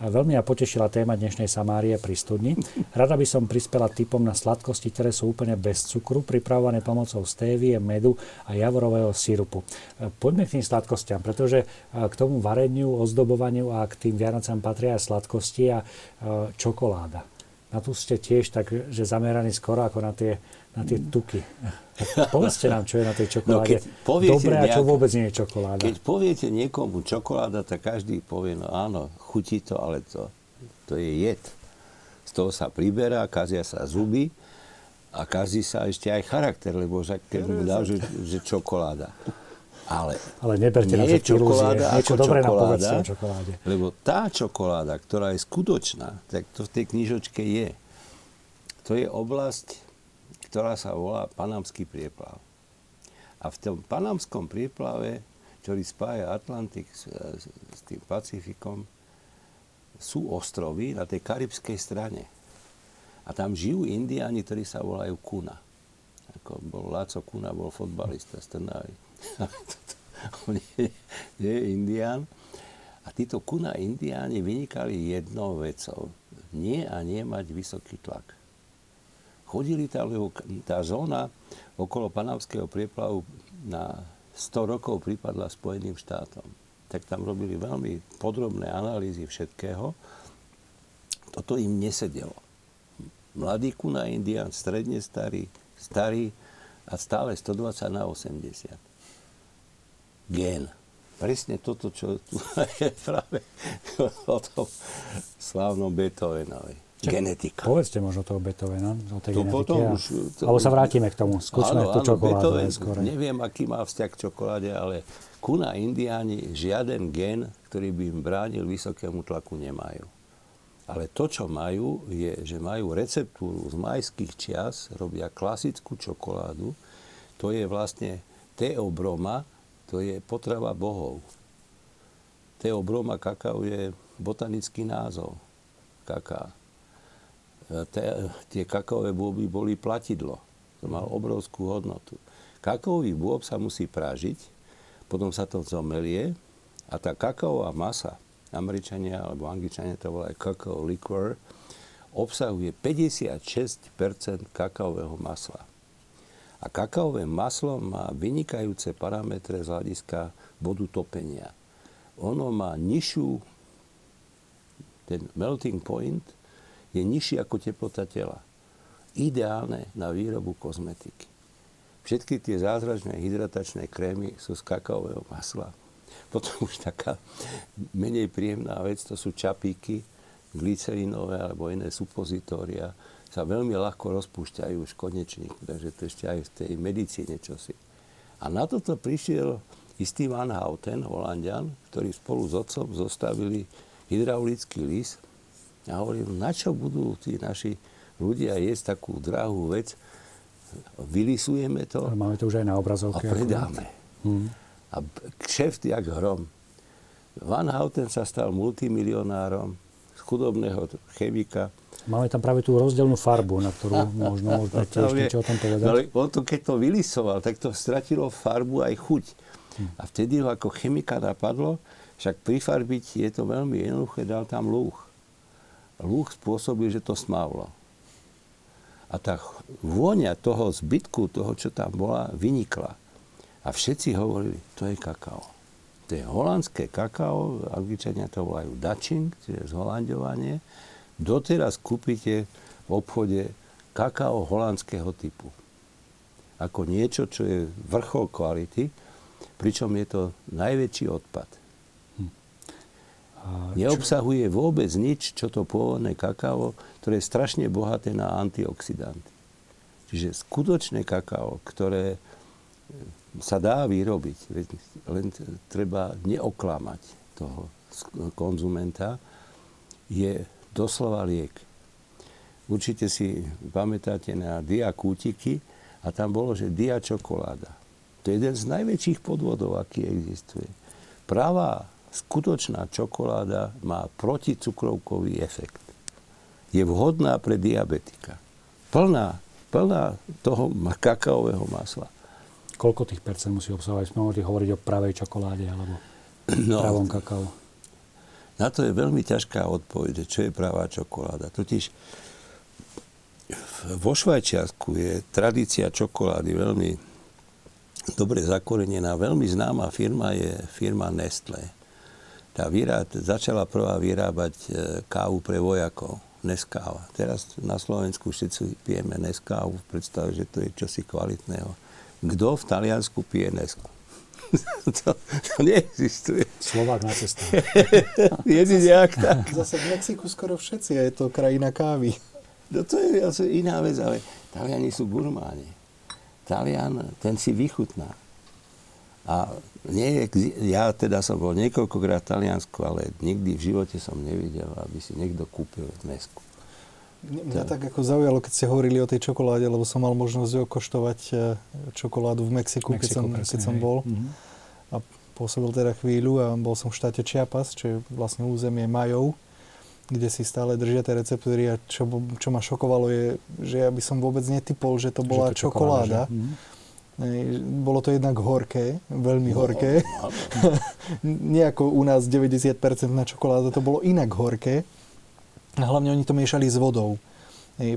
Veľmi ma potešila téma dnešnej Samárie pri studni. Rada by som prispela typom na sladkosti, ktoré sú úplne bez cukru, pripravované pomocou stévie, medu a javorového sírupu. E, poďme k tým sladkostiam, pretože e, k tomu vareniu, ozdobovaniu a k tým Vianocám patria aj sladkosti a čokoláda na tu ste tiež tak, že zameraní skoro ako na tie, na tie tuky. Povedzte nám, čo je na tej no, čokoláde no dobré a čo vôbec nie je čokoláda. Keď poviete niekomu čokoláda, tak každý povie, no áno, chutí to, ale to, to je jed. Z toho sa priberá, kazia sa zuby a kazí sa ešte aj charakter, lebo keď mu dá, že, že čokoláda. Ale, ale neberte nie je čokoláda Niečo dobré čokoláda, nám čokoláde. Lebo tá čokoláda, ktorá je skutočná, tak to v tej knižočke je. To je oblasť, ktorá sa volá Panamský prieplav. A v tom Panamskom prieplave, ktorý spája Atlantik s, s, s tým Pacifikom, sú ostrovy na tej karibskej strane. A tam žijú indiáni, ktorí sa volajú Kuna. Ako bol Láco Kuna, bol fotbalista z Trnavy on je, je indián. A títo kuna indiáni vynikali jednou vecou. Nie a nie mať vysoký tlak. Chodili lebo tá zóna okolo Panamského prieplavu na 100 rokov pripadla Spojeným štátom. Tak tam robili veľmi podrobné analýzy všetkého. Toto im nesedelo. Mladý kuna indián, stredne starý, starý a stále 120 na 80 gén. Presne toto, čo tu je práve o tom slávnom Beethovenovi. Genetika. Povedzte možno toho Beethovena, o tej to potom už, to, Alebo sa vrátime k tomu. Skúsme áno, tú čokoládu. Beethoven, neviem, aký má vzťah k čokoláde, ale kuna indiáni žiaden gen, ktorý by im bránil vysokému tlaku, nemajú. Ale to, čo majú, je, že majú receptúru z majských čias, robia klasickú čokoládu. To je vlastne teobroma, to je potrava bohov. Teobroma kakao je botanický názov kaká. Te, tie kakaové bôby boli platidlo. To mal obrovskú hodnotu. Kakaový bôb sa musí pražiť, potom sa to zomelie a tá kakaová masa, Američania alebo Angličania to volajú kakao liquor, obsahuje 56% kakaového masla. A kakaové maslo má vynikajúce parametre z hľadiska bodu topenia. Ono má nižšiu, ten melting point je nižší ako teplota tela. Ideálne na výrobu kozmetiky. Všetky tie zázračné hydratačné krémy sú z kakaového masla. Potom už taká menej príjemná vec, to sú čapíky, glycerinové alebo iné supozitória, sa veľmi ľahko rozpúšťajú už konečník, takže to ešte aj v tej medicíne čosi. A na toto prišiel istý Van Houten, Holandian, ktorý spolu s otcom zostavili hydraulický lis a hovoril, na čo budú tí naši ľudia jesť takú drahú vec, vylisujeme to. máme to už aj na obrazovke. A predáme. Hmm. A kšeft jak hrom. Van Houten sa stal multimilionárom, chudobného chemika. Máme tam práve tú rozdielnú farbu, na ktorú možno môžeme tiež niečo o tom povedať. Ale on to, keď to vylisoval, tak to stratilo farbu aj chuť. A vtedy ho ako chemika napadlo, však prifarbiť je to veľmi jednoduché, dal tam lúch. Lúch spôsobil, že to smávlo. A tá vôňa toho zbytku, toho, čo tam bola, vynikla. A všetci hovorili, to je kakao. To je holandské kakao, angličania to volajú Dutching, čiže zholandovanie. Doteraz kúpite v obchode kakao holandského typu. Ako niečo, čo je vrchol kvality, pričom je to najväčší odpad. Hm. Neobsahuje vôbec nič, čo to pôvodné kakao, ktoré je strašne bohaté na antioxidanty. Čiže skutočné kakao, ktoré sa dá vyrobiť, len treba neoklamať toho konzumenta, je doslova liek. Určite si pamätáte na dia kútiky a tam bolo, že dia čokoláda. To je jeden z najväčších podvodov, aký existuje. Pravá, skutočná čokoláda má proticukrovkový efekt. Je vhodná pre diabetika. Plná, plná toho kakaového masla koľko tých percent musí obsahovať? Sme mohli hovoriť o pravej čokoláde alebo no, pravom kakao. Na to je veľmi ťažká odpoveď, čo je pravá čokoláda. Totiž vo Švajčiarsku je tradícia čokolády veľmi dobre zakorenená. Veľmi známa firma je firma Nestlé. Tá vyráb, začala prvá vyrábať e, kávu pre vojakov. Neskáva. Teraz na Slovensku všetci pijeme Neskávu v predstave, že to je čosi kvalitného kto v Taliansku pije Nesku. to, to neexistuje. Slovák na cestách. nejak tak. Zase v Mexiku skoro všetci a je to krajina kávy. No to je asi iná vec, ale Taliani sú gurmáni. Talian, ten si vychutná. A nie, ja teda som bol niekoľkokrát v Taliansku, ale nikdy v živote som nevidel, aby si niekto kúpil Nesku. Mňa tak ako zaujalo, keď ste hovorili o tej čokoláde, lebo som mal možnosť okoštovať e, čokoládu v Mexiku, Mexiku keď, som, presne, keď som bol. Mm-hmm. A pôsobil teda chvíľu a bol som v štáte Chiapas, čo je vlastne územie Majov, kde si stále držia tie receptúry a čo, čo ma šokovalo je, že ja by som vôbec netypol, že to bola že to čokoláda. čokoláda mm-hmm. Bolo to jednak horké, veľmi no, horké. No, no. Nie ako u nás 90% na čokoláda, to bolo inak horké. Hlavne oni to miešali s vodou.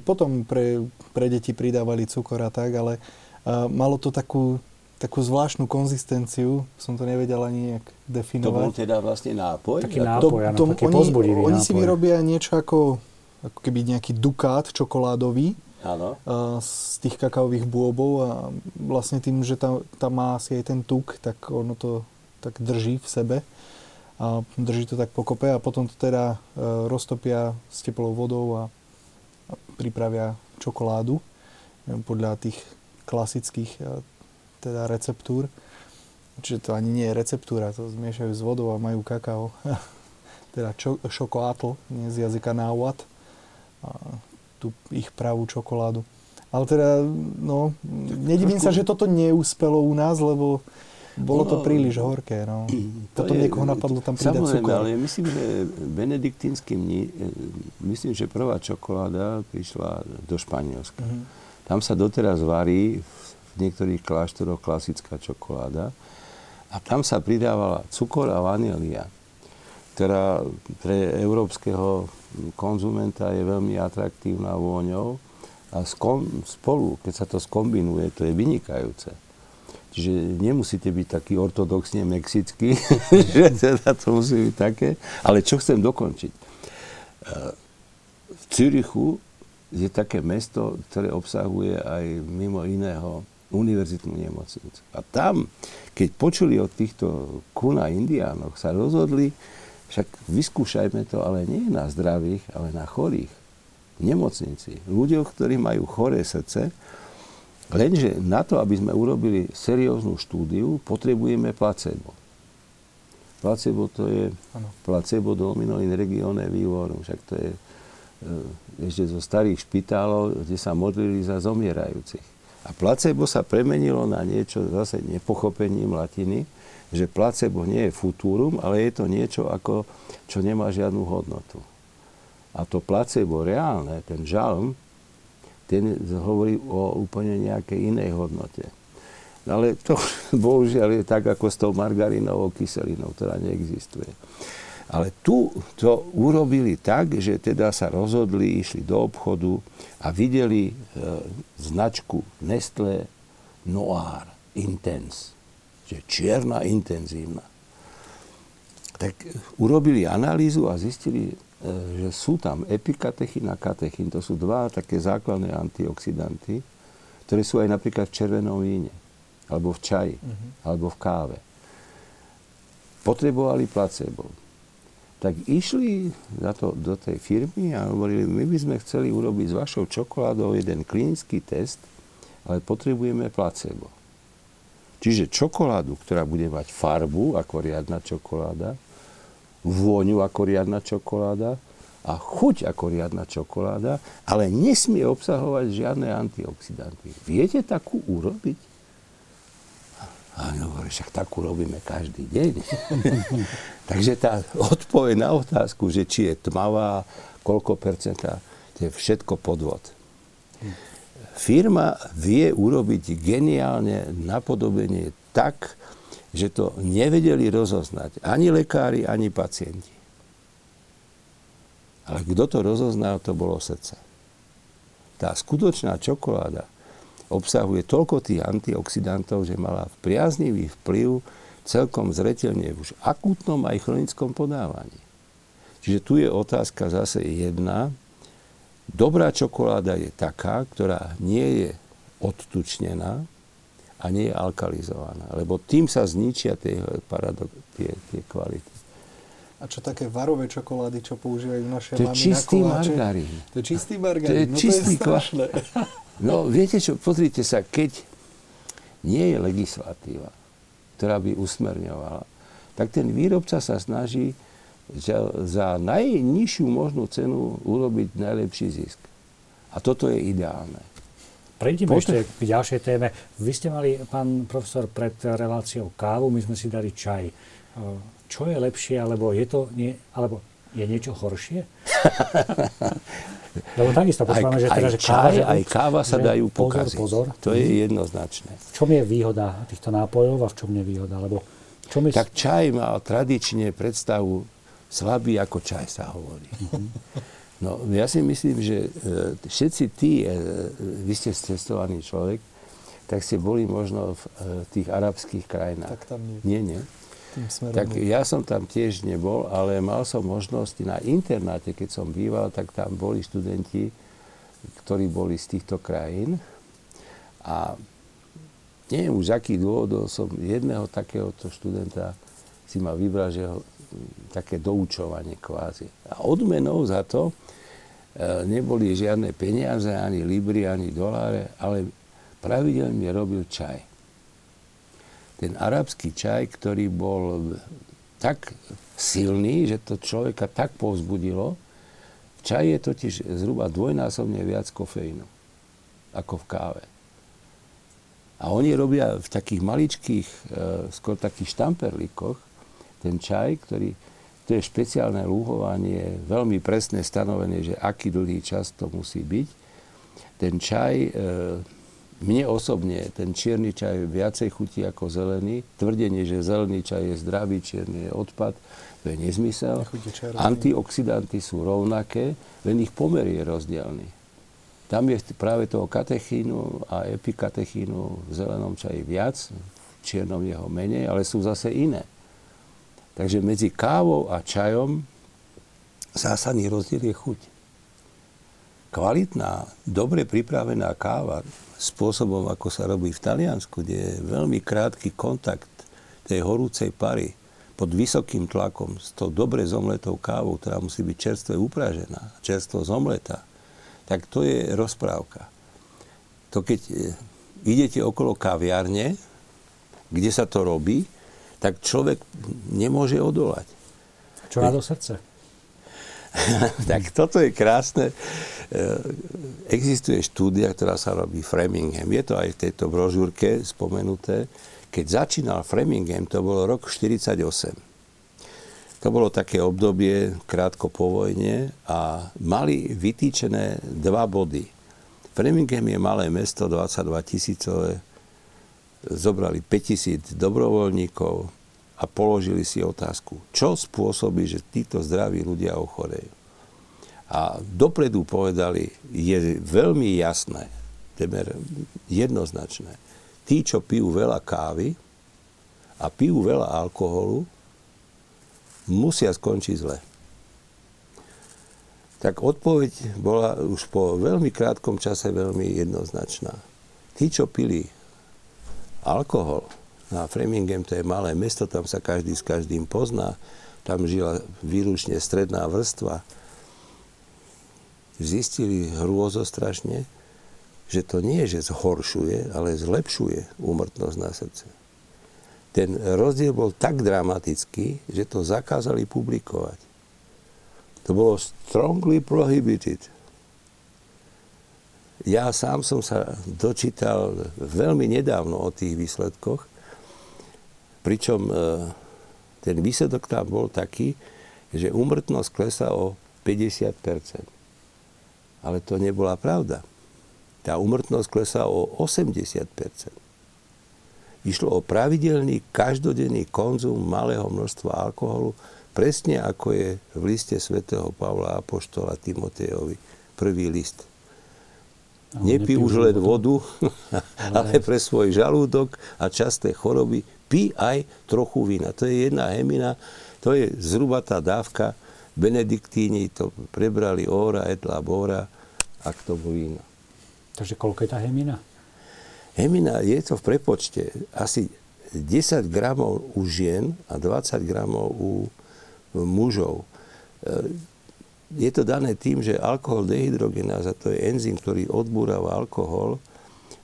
Potom pre, pre deti pridávali cukor a tak, ale a malo to takú, takú zvláštnu konzistenciu, som to nevedel ani nejak definovať. To bol teda vlastne nápoj? Taký nápoj, to, áno, to, taký oni, Oni nápoj. si vyrobia niečo ako, ako keby nejaký dukát čokoládový, Áno. z tých kakaových bôbov a vlastne tým, že tam, tam má asi aj ten tuk, tak ono to tak drží v sebe a drží to tak pokope a potom to teda e, roztopia s teplou vodou a, a pripravia čokoládu e, podľa tých klasických e, teda receptúr. Čiže to ani nie je receptúra, to zmiešajú s vodou a majú kakao. teda čo, šokoátl, nie z jazyka náuat. A tú ich pravú čokoládu. Ale teda, no, nedivím sa, že toto neúspelo u nás, lebo bolo to príliš horké, no. Potom je, niekoho napadlo tam pridať samozrejme, cukor. ale myslím, že benediktínsky mni, e, myslím, že prvá čokoláda prišla do Španielska. Uh-huh. Tam sa doteraz varí v niektorých kláštoroch klasická čokoláda a tam sa pridávala cukor a vanília, ktorá pre európskeho konzumenta je veľmi atraktívna vôňou a spolu, keď sa to skombinuje, to je vynikajúce. Čiže nemusíte byť taký ortodoxne mexický, že teda to musí byť také. Ale čo chcem dokončiť. V Cürichu je také mesto, ktoré obsahuje aj mimo iného univerzitnú nemocnicu. A tam, keď počuli o týchto kuna indiánoch, sa rozhodli, však vyskúšajme to, ale nie na zdravých, ale na chorých. Nemocnici. Ľuďoch, ktorí majú choré srdce, Lenže na to, aby sme urobili serióznu štúdiu, potrebujeme placebo. Placebo to je ano. placebo domino in regione vivorum. Však to je e, ešte zo starých špitálov, kde sa modlili za zomierajúcich. A placebo sa premenilo na niečo zase nepochopením latiny, že placebo nie je futurum, ale je to niečo, ako, čo nemá žiadnu hodnotu. A to placebo reálne, ten žalm, ten hovorí o úplne nejakej inej hodnote. No ale to bohužiaľ je tak, ako s tou margarinovou kyselinou, ktorá neexistuje. Ale tu to urobili tak, že teda sa rozhodli, išli do obchodu a videli e, značku Nestlé Noir Intense, že čierna intenzívna. Tak urobili analýzu a zistili, že sú tam epikatechin a katechin. To sú dva také základné antioxidanty, ktoré sú aj napríklad v červenom víne, alebo v čaji, uh-huh. alebo v káve. Potrebovali placebo. Tak išli na to, do tej firmy a hovorili, my by sme chceli urobiť s vašou čokoládou jeden klinický test, ale potrebujeme placebo. Čiže čokoládu, ktorá bude mať farbu ako riadna čokoláda, vôňu ako riadna čokoláda a chuť ako riadna čokoláda, ale nesmie obsahovať žiadne antioxidanty. Viete takú urobiť? A oni hovorí, však takú robíme každý deň. Takže tá odpoveď na otázku, že či je tmavá, koľko percenta, to je všetko podvod. Firma vie urobiť geniálne napodobenie tak, že to nevedeli rozoznať ani lekári, ani pacienti. Ale kto to rozoznal, to bolo srdce. Tá skutočná čokoláda obsahuje toľko tých antioxidantov, že mala priaznivý vplyv celkom zretelne v už akútnom aj chronickom podávaní. Čiže tu je otázka zase jedna. Dobrá čokoláda je taká, ktorá nie je odtučnená, a nie je alkalizovaná. Lebo tým sa zničia tie, paradok, tie, tie kvality. A čo také varové čokolády, čo používajú naše to je čistý margarín. To je čistý margarín. To je no čistý to je strašné. No viete čo, pozrite sa, keď nie je legislatíva, ktorá by usmerňovala, tak ten výrobca sa snaží za najnižšiu možnú cenu urobiť najlepší zisk. A toto je ideálne. Prejdime Poďme. ešte k ďalšej téme. Vy ste mali, pán profesor, pred reláciou kávu, my sme si dali čaj. Čo je lepšie, alebo je to nie, alebo je niečo horšie? Lebo takisto počúvame, že, teda, že káva, čaj, aj káva sa že, dajú pokaziť. Pozor, pozor. To je jednoznačné. V čom je výhoda týchto nápojov a v čom nevýhoda? Lebo čom je... Tak čaj mal tradične predstavu slabý ako čaj sa hovorí. No, ja si myslím, že e, všetci tí, e, vy ste cestovaný človek, tak ste boli možno v e, tých arabských krajinách. Tak tam nie. Nie, nie. Tak ja som tam tiež nebol, ale mal som možnosť na internáte, keď som býval, tak tam boli študenti, ktorí boli z týchto krajín. A neviem už, aký dôvodov som jedného takéhoto študenta si ma vybral, že ho také doučovanie kvázi. A odmenou za to e, neboli žiadne peniaze, ani libry, ani doláre, ale pravidelne robil čaj. Ten arabský čaj, ktorý bol tak silný, že to človeka tak povzbudilo, čaj je totiž zhruba dvojnásobne viac kofeínu ako v káve. A oni robia v takých maličkých, e, skôr takých štamperlíkoch, ten čaj, ktorý, to je špeciálne lúhovanie, veľmi presne stanovené, že aký dlhý čas to musí byť. Ten čaj, e, mne osobne, ten čierny čaj viacej chutí ako zelený. Tvrdenie, že zelený čaj je zdravý, čierny je odpad, to je nezmysel. Antioxidanty sú rovnaké, len ich pomer je rozdielný. Tam je práve toho katechínu a epikatechínu v zelenom čaji viac, v čiernom jeho menej, ale sú zase iné. Takže medzi kávou a čajom zásadný rozdiel je chuť. Kvalitná, dobre pripravená káva, spôsobom, ako sa robí v Taliansku, kde je veľmi krátky kontakt tej horúcej pary pod vysokým tlakom s tou dobre zomletou kávou, ktorá musí byť čerstve upražená, čerstvo zomletá, tak to je rozprávka. To keď e, idete okolo kaviarne, kde sa to robí, tak človek nemôže odolať. Čo má do srdce? tak toto je krásne. E, existuje štúdia, ktorá sa robí Framingham. Je to aj v tejto brožúrke spomenuté. Keď začínal Framingham, to bolo rok 48. To bolo také obdobie krátko po vojne a mali vytýčené dva body. Framingham je malé mesto, 22 tisícové, zobrali 5000 dobrovoľníkov a položili si otázku, čo spôsobí, že títo zdraví ľudia ochorejú. A dopredu povedali, je veľmi jasné, temer jednoznačné, tí, čo pijú veľa kávy a pijú veľa alkoholu, musia skončiť zle. Tak odpoveď bola už po veľmi krátkom čase veľmi jednoznačná. Tí, čo pili alkohol, na Framingham to je malé mesto, tam sa každý s každým pozná, tam žila výlučne stredná vrstva, zistili hrôzostrašne, že to nie že zhoršuje, ale zlepšuje úmrtnosť na srdce ten rozdiel bol tak dramatický, že to zakázali publikovať. To bolo strongly prohibited. Ja sám som sa dočítal veľmi nedávno o tých výsledkoch, pričom e, ten výsledok tam bol taký, že úmrtnosť klesá o 50% Ale to nebola pravda. Tá úmrtnosť klesá o 80% Išlo o pravidelný, každodenný konzum malého množstva alkoholu, presne ako je v liste svätého Pavla Apoštola Timotejovi, prvý list. Nepí už len vodu, ale pre svoj žalúdok a časté choroby pí aj trochu vína. To je jedna hemina, to je zhruba tá dávka. Benediktíni to prebrali óra, etla, bóra a k tomu vína. Takže koľko je tá hemina? Hemina je to v prepočte asi 10 gramov u žien a 20 gramov u mužov. Je to dané tým, že alkohol dehydrogenáza, to je enzym, ktorý odbúrava alkohol,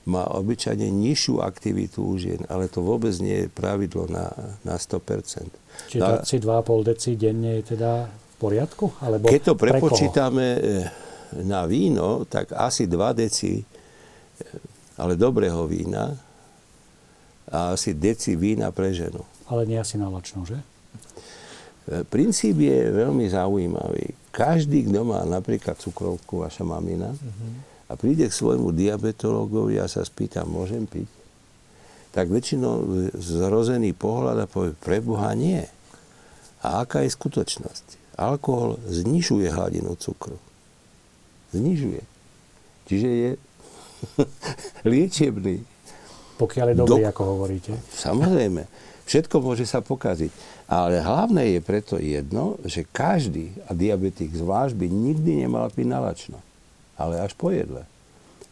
má obyčajne nižšiu aktivitu u žien, ale to vôbec nie je pravidlo na, na 100%. Čiže no, si 2,5 deci denne je teda v poriadku? Alebo keď to prepočítame e, na víno, tak asi 2 deci ale dobrého vína a asi deci vína pre ženu. Ale nie asi nalačno, že? E, princíp je veľmi zaujímavý. Každý, kto má napríklad cukrovku, vaša mamina, uh-huh. a príde k svojmu diabetológovi a sa spýta, môžem piť? Tak väčšinou zrozený pohľad a povie, pre Boha nie. A aká je skutočnosť? Alkohol znižuje hladinu cukru. Znižuje. Čiže je liečebný. Pokiaľ je dobrý, Do... ako hovoríte. Samozrejme. Všetko môže sa pokaziť. Ale hlavné je preto jedno, že každý, a diabetik zvlášť, by nikdy nemal piť nalačno. Ale až po jedle.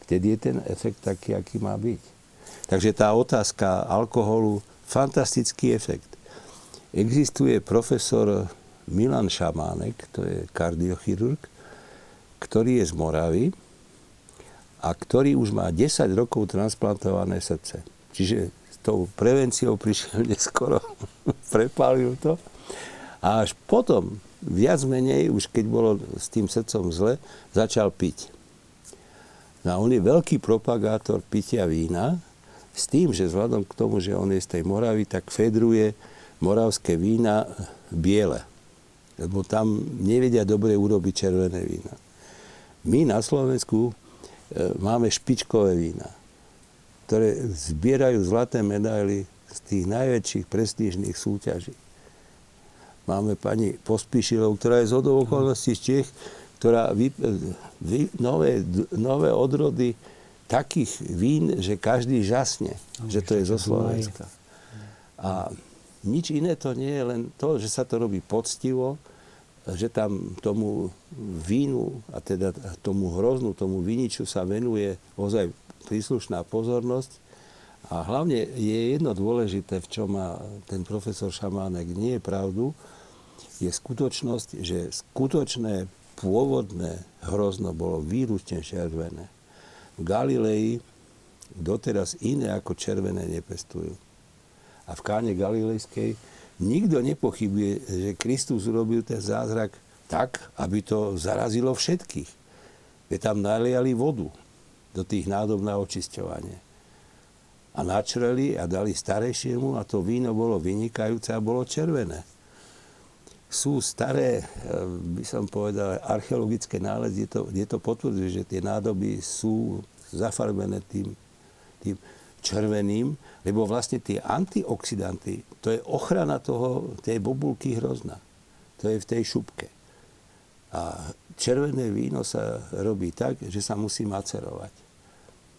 Vtedy je ten efekt taký, aký má byť. Takže tá otázka alkoholu, fantastický efekt. Existuje profesor Milan Šamánek, to je kardiochirurg, ktorý je z Moravy, a ktorý už má 10 rokov transplantované srdce. Čiže tou prevenciou prišiel neskoro, prepálil to. A až potom, viac menej, už keď bolo s tým srdcom zle, začal piť. No a on je veľký propagátor pitia vína, s tým, že vzhľadom k tomu, že on je z tej Moravy, tak fedruje moravské vína biele. Lebo tam nevedia dobre urobiť červené vína. My na Slovensku E, máme špičkové vína, ktoré zbierajú zlaté medaily z tých najväčších prestížnych súťaží. Máme pani Pospíšilov, ktorá je z okolností z Čech, ktorá vy, vy, nové, nové odrody takých vín, že každý žasne, no, že to je zo Slovenska. A nič iné to nie je, len to, že sa to robí poctivo, že tam tomu vínu a teda tomu hroznu, tomu viniču sa venuje ozaj príslušná pozornosť. A hlavne je jedno dôležité, v čom má ten profesor Šamánek nie je pravdu, je skutočnosť, že skutočné pôvodné hrozno bolo výlučne červené. V Galilei doteraz iné ako červené nepestujú. A v káne galilejskej nikto nepochybuje, že Kristus urobil ten zázrak tak, aby to zarazilo všetkých. Veď tam naliali vodu do tých nádob na očisťovanie. A načreli a dali starejšiemu a to víno bolo vynikajúce a bolo červené. sú staré, by som povedal, archeologické nálezy, je to, je to potvrduje, že tie nádoby sú zafarbené tým, tým červeným, lebo vlastne tie antioxidanty, to je ochrana toho, tej bobulky hrozná. To je v tej šupke. A červené víno sa robí tak, že sa musí macerovať.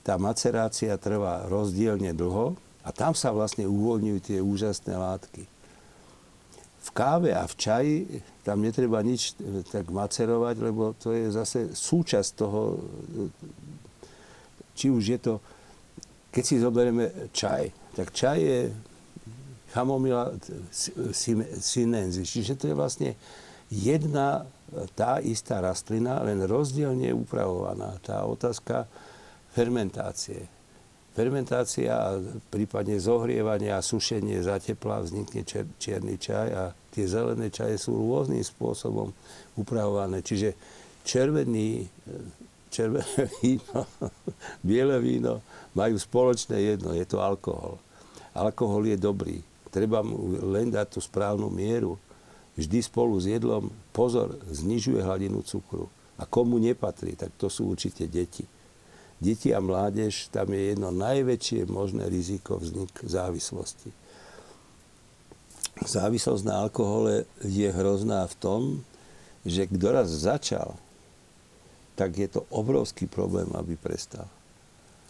Tá macerácia trvá rozdielne dlho a tam sa vlastne uvoľňujú tie úžasné látky. V káve a v čaji tam netreba nič tak macerovať, lebo to je zase súčasť toho, či už je to, keď si zoberieme čaj, tak čaj je chamomila sinensis, čiže to je vlastne jedna tá istá rastlina, len rozdielne upravovaná. Tá otázka fermentácie. Fermentácia a prípadne zohrievanie a sušenie za tepla vznikne čier, čierny čaj a tie zelené čaje sú rôznym spôsobom upravované. Čiže červený, červené víno, biele víno majú spoločné jedno, je to alkohol. Alkohol je dobrý. Treba mu len dať tú správnu mieru vždy spolu s jedlom, pozor, znižuje hladinu cukru. A komu nepatrí, tak to sú určite deti. Deti a mládež, tam je jedno najväčšie možné riziko vznik závislosti. Závislosť na alkohole je hrozná v tom, že kto raz začal, tak je to obrovský problém, aby prestal.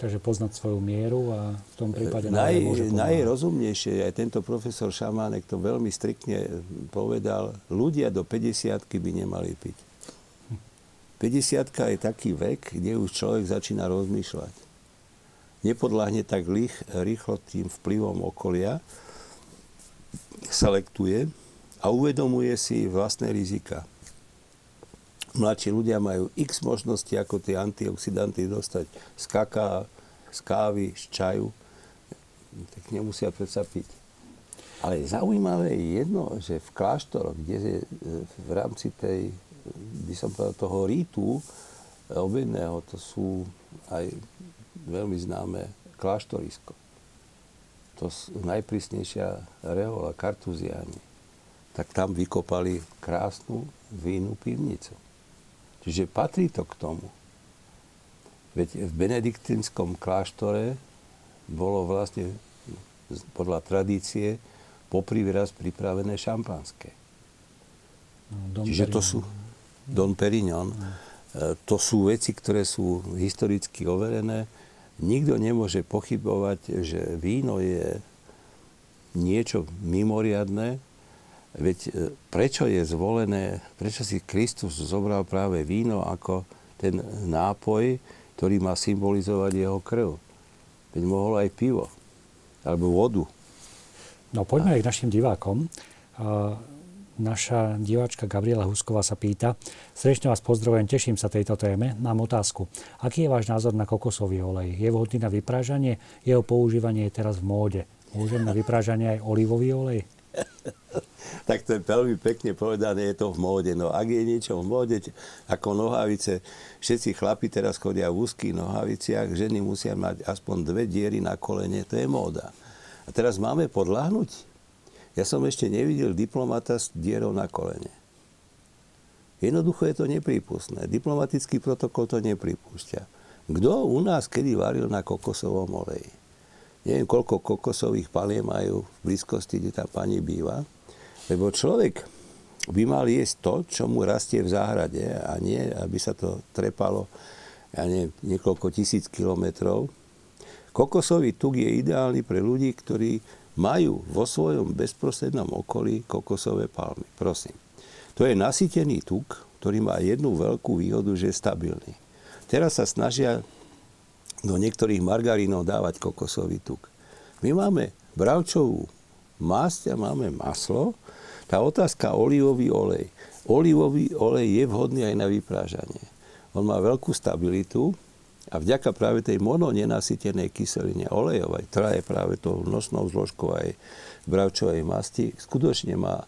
Takže poznať svoju mieru a v tom prípade Naj, môže Najrozumnejšie, aj tento profesor Šamánek to veľmi striktne povedal, ľudia do 50 by nemali piť. 50 je taký vek, kde už človek začína rozmýšľať. Nepodľahne tak lich, rýchlo tým vplyvom okolia, selektuje a uvedomuje si vlastné rizika. Mladší ľudia majú x možností, ako tie antioxidanty dostať z kaká, z kávy, z čaju. Tak nemusia predsa piť. Ale zaujímavé je jedno, že v kláštoroch, kde je e, v rámci tej, by som povedal, toho rítu e, obedného, to sú aj veľmi známe kláštorisko. To sú najprísnejšia rehola, kartuziáni. Tak tam vykopali krásnu vínu pivnicu. Čiže patrí to k tomu. Veď v benediktínskom kláštore bolo vlastne podľa tradície poprvý raz pripravené šampanské. No, Čiže to sú Don Perignon. No. To sú veci, ktoré sú historicky overené. Nikto nemôže pochybovať, že víno je niečo mimoriadné, Veď e, prečo je zvolené, prečo si Kristus zobral práve víno ako ten nápoj, ktorý má symbolizovať jeho krv? Veď mohol aj pivo, alebo vodu. No poďme aj k našim divákom. Naša diváčka Gabriela Husková sa pýta, srdečne vás pozdravujem, teším sa tejto téme. Mám otázku. Aký je váš názor na kokosový olej? Je vhodný na vyprážanie? Jeho používanie je teraz v móde. Môžem na vyprážanie aj olivový olej? tak to je veľmi pekne povedané, je to v móde. No ak je niečo v móde, ako nohavice, všetci chlapi teraz chodia v úzkých nohaviciach, ženy musia mať aspoň dve diery na kolene, to je móda. A teraz máme podľahnuť? Ja som ešte nevidel diplomata s dierou na kolene. Jednoducho je to neprípustné. Diplomatický protokol to nepripúšťa. Kto u nás kedy varil na kokosovom oleji? Neviem koľko kokosových palie majú v blízkosti, kde tá pani býva. Lebo človek by mal jesť to, čo mu rastie v záhrade a nie, aby sa to trepalo ja neviem, niekoľko tisíc kilometrov. Kokosový tuk je ideálny pre ľudí, ktorí majú vo svojom bezprostrednom okolí kokosové palmy. Prosím. To je nasýtený tuk, ktorý má jednu veľkú výhodu, že je stabilný. Teraz sa snažia do niektorých margarínov dávať kokosový tuk. My máme bravčovú masť a máme maslo. Tá otázka olivový olej. Olivový olej je vhodný aj na vyprážanie. On má veľkú stabilitu a vďaka práve tej mononenasytenej kyseline olejovej, ktorá je práve tou nosnou zložkou aj bravčovej masti, skutočne má e,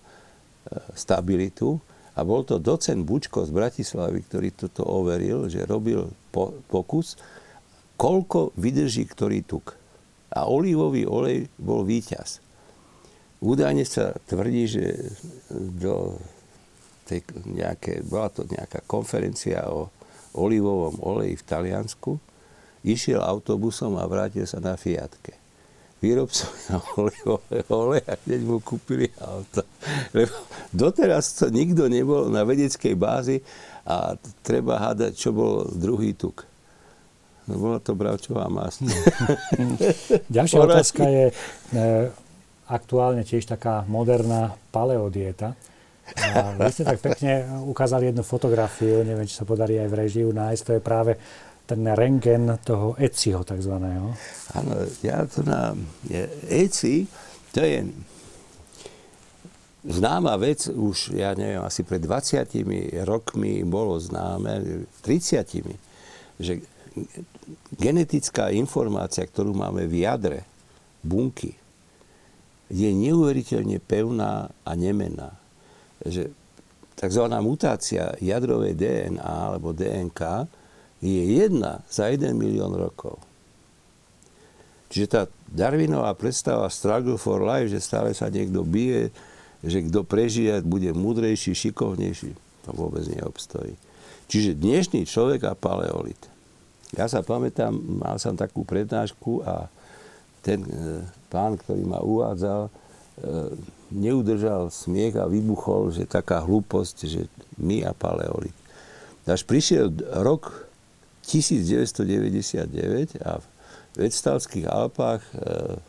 stabilitu. A bol to docen Bučko z Bratislavy, ktorý toto overil, že robil pokus koľko vydrží ktorý tuk. A olivový olej bol víťaz. Údajne sa tvrdí, že do tej nejaké, bola to nejaká konferencia o olivovom oleji v Taliansku, išiel autobusom a vrátil sa na Fiatke. Výrobcovia olivového oleja hneď mu kúpili auto. Lebo doteraz to nikto nebol na vedeckej bázi a treba hádať, čo bol druhý tuk. No bola to bravčová masť. Ďalšia otázka je e, aktuálne tiež taká moderná paleodieta. A vy ste tak pekne ukázali jednu fotografiu, neviem, či sa podarí aj v režiu nájsť, to je práve ten rengen toho ECIho takzvaného. Áno, ja to na... ECI, to je známa vec, už ja neviem, asi pred 20 rokmi bolo známe, 30 že genetická informácia, ktorú máme v jadre bunky, je neuveriteľne pevná a nemená že tzv. mutácia jadrovej DNA alebo DNK je jedna za jeden milión rokov. Čiže tá Darwinová predstava struggle for life, že stále sa niekto bije, že kto prežije, bude múdrejší, šikovnejší, to vôbec neobstojí. Čiže dnešný človek a paleolit. Ja sa pamätám, mal som takú prednášku a ten e, pán, ktorý ma uvádzal, e, neudržal smiech a vybuchol, že taká hlúposť, že my a paleolit. Až prišiel rok 1999 a v Vedstalských Alpách, e,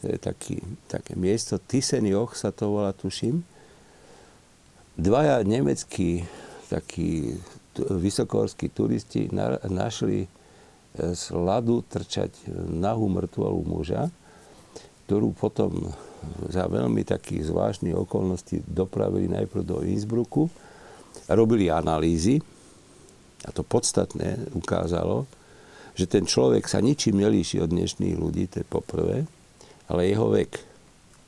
to je taký, také miesto, Tisenjoch sa to volá, tuším, dvaja nemeckí takí vysokohorskí turisti našli e, z ľadu trčať nahú mŕtvolu muža, ktorú potom za veľmi takých zvláštnych okolností dopravili najprv do Innsbrucku, robili analýzy. A to podstatné ukázalo, že ten človek sa ničím nelíši od dnešných ľudí, to je poprvé, ale jeho vek.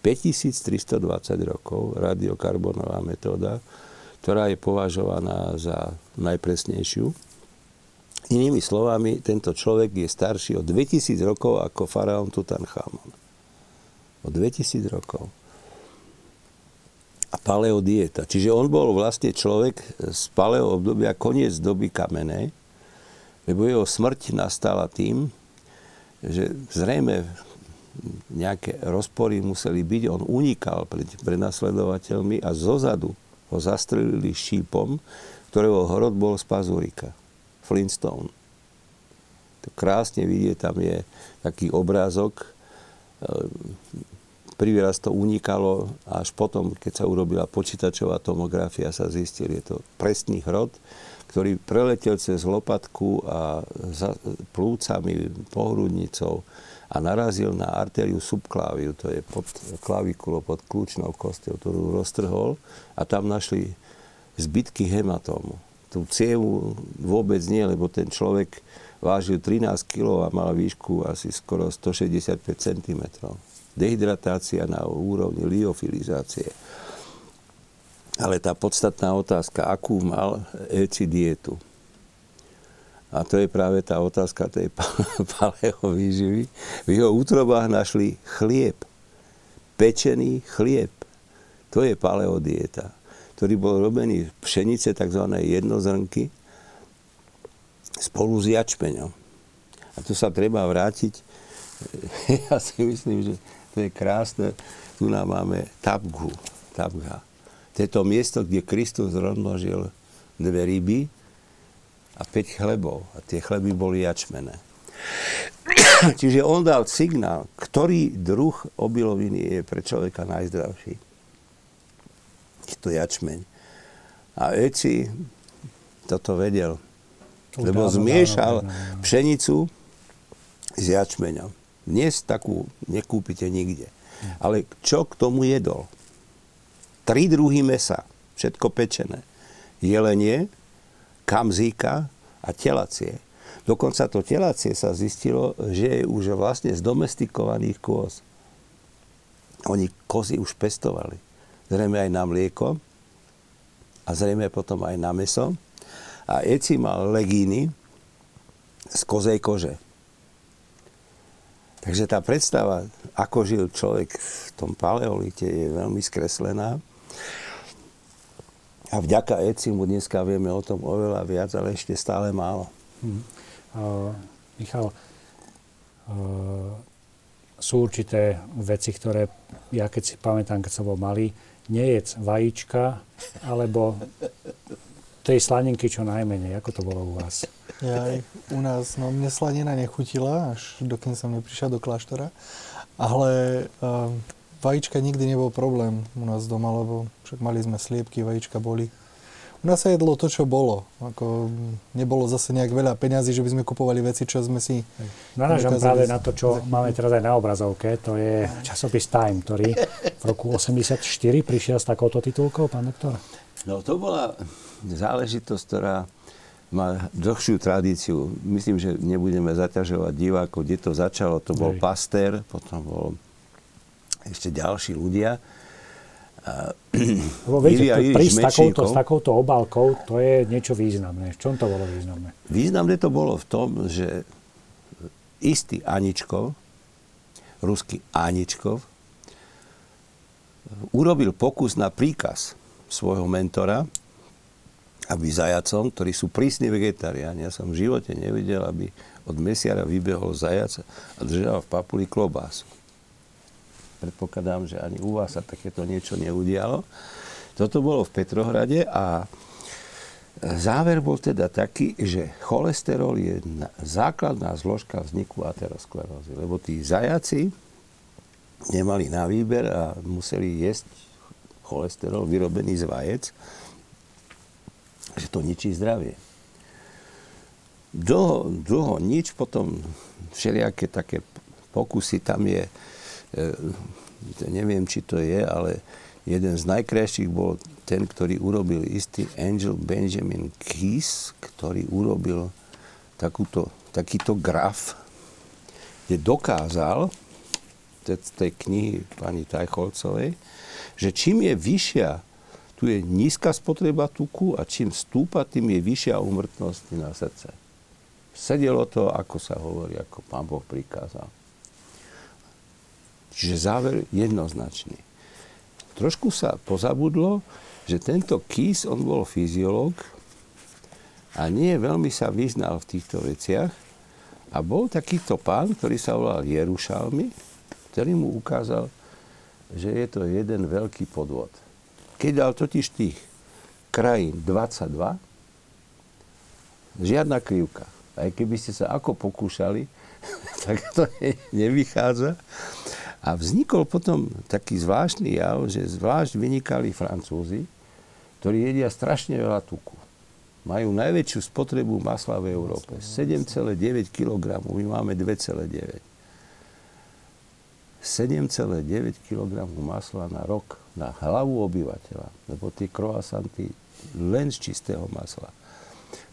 5320 rokov, radiokarbonová metóda, ktorá je považovaná za najpresnejšiu. Inými slovami, tento človek je starší o 2000 rokov ako faraón Tutanchamon o 2000 rokov. A paleodieta. Čiže on bol vlastne človek z paleo obdobia koniec doby kamenej, lebo jeho smrť nastala tým, že zrejme nejaké rozpory museli byť. On unikal pred prenasledovateľmi a zozadu ho zastrelili šípom, ktorého hrod bol z pazurika. Flintstone. To krásne vidieť, tam je taký obrázok Prvý raz to unikalo až potom, keď sa urobila počítačová tomografia, sa zistil, je to presný hrod, ktorý preletel cez lopatku a za plúcami, pohrudnicou a narazil na artériu subkláviu, to je pod klavikulo, pod kľúčnou kosťou, ktorú roztrhol a tam našli zbytky hematómu. Tú cievu vôbec nie, lebo ten človek vážil 13 kg a mal výšku asi skoro 165 cm dehydratácia na úrovni liofilizácie. Ale tá podstatná otázka, akú mal Elci dietu? A to je práve tá otázka tej paleovýživy. V jeho útrobách našli chlieb. Pečený chlieb. To je paleodieta, ktorý bol robený z pšenice, tzv. jednozrnky, spolu s jačmeňom. A tu sa treba vrátiť. Ja si myslím, že to je krásne. Tu nám máme Tabgu. Tabga. To je to miesto, kde Kristus rozmnožil dve ryby a 5 chlebov. A tie chleby boli jačmené. Čiže on dal signál, ktorý druh obiloviny je pre človeka najzdravší. Je to jačmeň. A Eci toto vedel. Lebo zmiešal pšenicu s jačmeňom. Dnes takú nekúpite nikde. Ale čo k tomu jedol? Tri druhy mesa, všetko pečené. Jelenie, kamzíka a telacie. Dokonca to telacie sa zistilo, že je už vlastne z domestikovaných kôz. Oni kozy už pestovali. Zrejme aj na mlieko a zrejme potom aj na meso. A Eci mal legíny z kozej kože. Takže tá predstava, ako žil človek v tom paleolite, je veľmi skreslená. A vďaka ECIMu dneska vieme o tom oveľa viac, ale ešte stále málo. Hmm. Uh, Michal, uh, sú určité veci, ktoré ja keď si pamätám, keď som bol malý, nejedz vajíčka, alebo tej slanenky čo najmenej. Ako to bolo u vás? Ja, u nás, no mne slanina nechutila, až dokým som neprišiel do kláštora. Ale uh, vajíčka nikdy nebol problém u nás doma, lebo však mali sme sliepky, vajíčka boli. U nás sa jedlo to, čo bolo. Ako, nebolo zase nejak veľa peňazí, že by sme kupovali veci, čo sme si... Narážam práve na to, čo máme teraz aj na obrazovke. To je časopis Time, ktorý v roku 84 prišiel s takouto titulkou, pán doktor. No to bola záležitosť, ktorá má dlhšiu tradíciu. Myslím, že nebudeme zaťažovať divákov, kde to začalo. To bol Hej. Pastér, potom bol ešte ďalší ľudia. Lebo viete, prísť s takouto, s takouto obálkou, to je niečo významné. V čom to bolo významné? Významné to bolo v tom, že istý Aničkov, ruský Aničkov, urobil pokus na príkaz svojho mentora, aby zajacom, ktorí sú prísni vegetariáni, ja som v živote nevidel, aby od mesiara vybehol zajac a držal v papuli klobásu predpokladám, že ani u vás sa takéto niečo neudialo. Toto bolo v Petrohrade a záver bol teda taký, že cholesterol je základná zložka vzniku aterosklerózy, lebo tí zajaci nemali na výber a museli jesť cholesterol vyrobený z vajec, že to ničí zdravie. Dlho, dlho nič, potom všelijaké také pokusy, tam je neviem, či to je, ale jeden z najkrajších bol ten, ktorý urobil istý Angel Benjamin Keys, ktorý urobil takúto, takýto graf, kde dokázal z tej knihy pani Tajcholcovej, že čím je vyššia, tu je nízka spotreba tuku a čím stúpa, tým je vyššia umrtnosť na srdce. Sedelo to, ako sa hovorí, ako pán Boh prikázal. Čiže záver jednoznačný. Trošku sa pozabudlo, že tento Kis, on bol fyziológ a nie veľmi sa vyznal v týchto veciach. A bol takýto pán, ktorý sa volal Jerušalmi, ktorý mu ukázal, že je to jeden veľký podvod. Keď dal totiž tých krajín 22, žiadna krivka. Aj keby ste sa ako pokúšali, tak to nevychádza. A vznikol potom taký zvláštny jav, že zvlášť vynikali Francúzi, ktorí jedia strašne veľa tuku. Majú najväčšiu spotrebu masla v Európe. 7,9 kg, my máme 2,9. 7,9 kg masla na rok na hlavu obyvateľa, lebo tie croissanty len z čistého masla.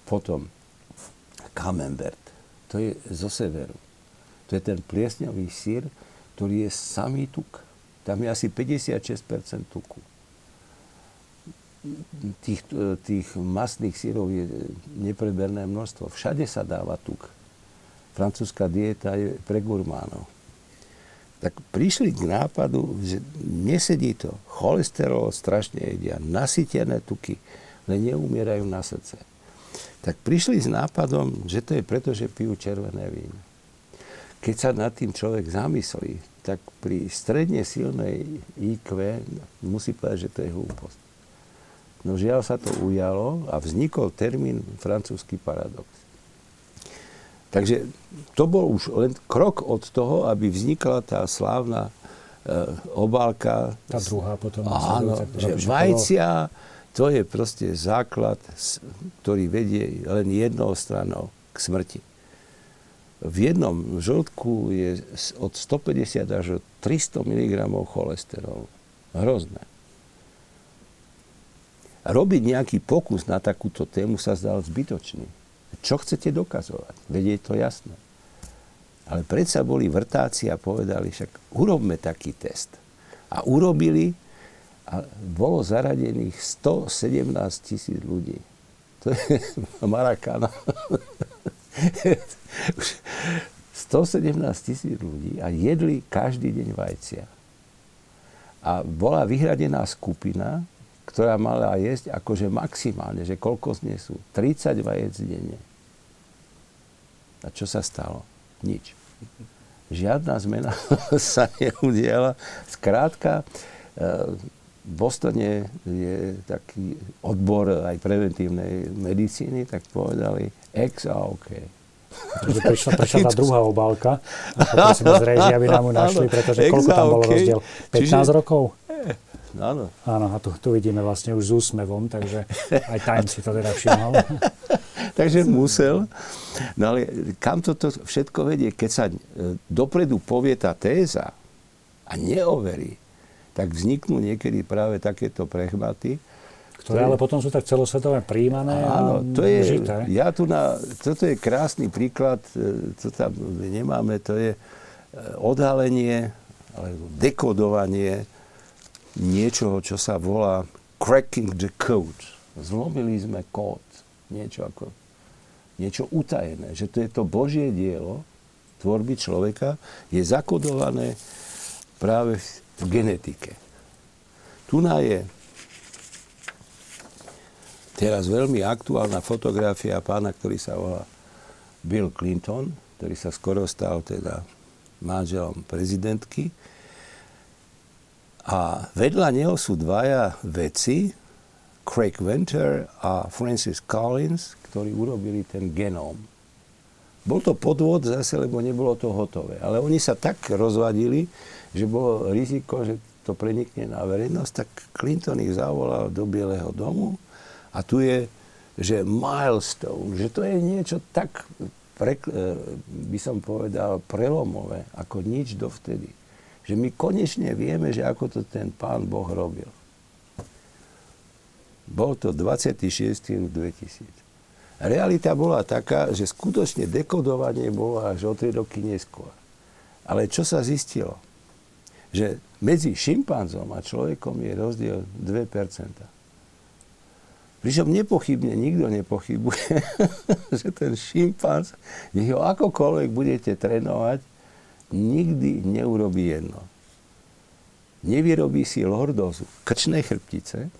Potom camembert, to je zo severu. To je ten pliesňový sír, ktorý je samý tuk. Tam je asi 56% tuku. Tých, tých masných sírov je nepreberné množstvo. Všade sa dáva tuk. Francúzska dieta je pre gurmánov. Tak prišli k nápadu, že nesedí to. Cholesterol strašne jedia, nasytené tuky, ale neumierajú na srdce. Tak prišli s nápadom, že to je preto, že pijú červené víno keď sa nad tým človek zamyslí, tak pri stredne silnej IQ musí povedať, že to je hlúposť. No žiaľ sa to ujalo a vznikol termín francúzsky paradox. Takže to bol už len krok od toho, aby vznikla tá slávna e, obálka. Tá druhá potom. Áno, že vajcia, to je proste základ, ktorý vedie len jednou stranou k smrti v jednom žltku je od 150 až 300 mg cholesterolu. Hrozné. Robiť nejaký pokus na takúto tému sa zdal zbytočný. Čo chcete dokazovať? Veď je to jasné. Ale predsa boli vrtáci a povedali, však urobme taký test. A urobili a bolo zaradených 117 tisíc ľudí. To je Marakana. 117 tisíc ľudí a jedli každý deň vajcia. A bola vyhradená skupina, ktorá mala jesť akože maximálne, že koľko znesú? 30 vajec denne. A čo sa stalo? Nič. Žiadna zmena sa neudiala. Skrátka, e, v Bostone je taký odbor aj preventívnej medicíny, tak povedali ex a OK. Takže prišla, prišla tá druhá obálka a poprosíme z režii, aby nám ju našli, pretože koľko tam bolo rozdiel? 15 Čiže, rokov? Eh, áno. Áno, a tu, tu vidíme vlastne už s úsmevom, takže aj Time si to teda všimol. takže musel. No ale kam toto všetko vedie? Keď sa eh, dopredu povie tá téza a neoverí, tak vzniknú niekedy práve takéto prechmaty, ktoré ale potom sú tak celosvetové príjmané Áno, to je, žité. ja tu na, toto je krásny príklad, to e, tam nemáme, to je e, odhalenie alebo dekodovanie niečoho, čo sa volá cracking the code. Zlomili sme kód. Niečo ako niečo utajené. Že to je to Božie dielo tvorby človeka, je zakodované práve v genetike. Tu je teraz veľmi aktuálna fotografia pána, ktorý sa volá Bill Clinton, ktorý sa skoro stal teda manželom prezidentky. A vedľa neho sú dvaja veci, Craig Venter a Francis Collins, ktorí urobili ten genóm. Bol to podvod zase, lebo nebolo to hotové. Ale oni sa tak rozvadili, že bolo riziko, že to prenikne na verejnosť, tak Clinton ich zavolal do Bieleho domu a tu je, že milestone, že to je niečo tak, pre, e, by som povedal, prelomové, ako nič dovtedy. Že my konečne vieme, že ako to ten pán Boh robil. Bol to 26. 2000. Realita bola taká, že skutočne dekodovanie bolo až o 3 roky neskôr. Ale čo sa zistilo? Že medzi šimpanzom a človekom je rozdiel 2%. Pričom nepochybne nikto nepochybuje, že ten šimpanz, nech ho akokoľvek budete trénovať, nikdy neurobí jedno. Nevyrobí si lordózu krčnej chrbtice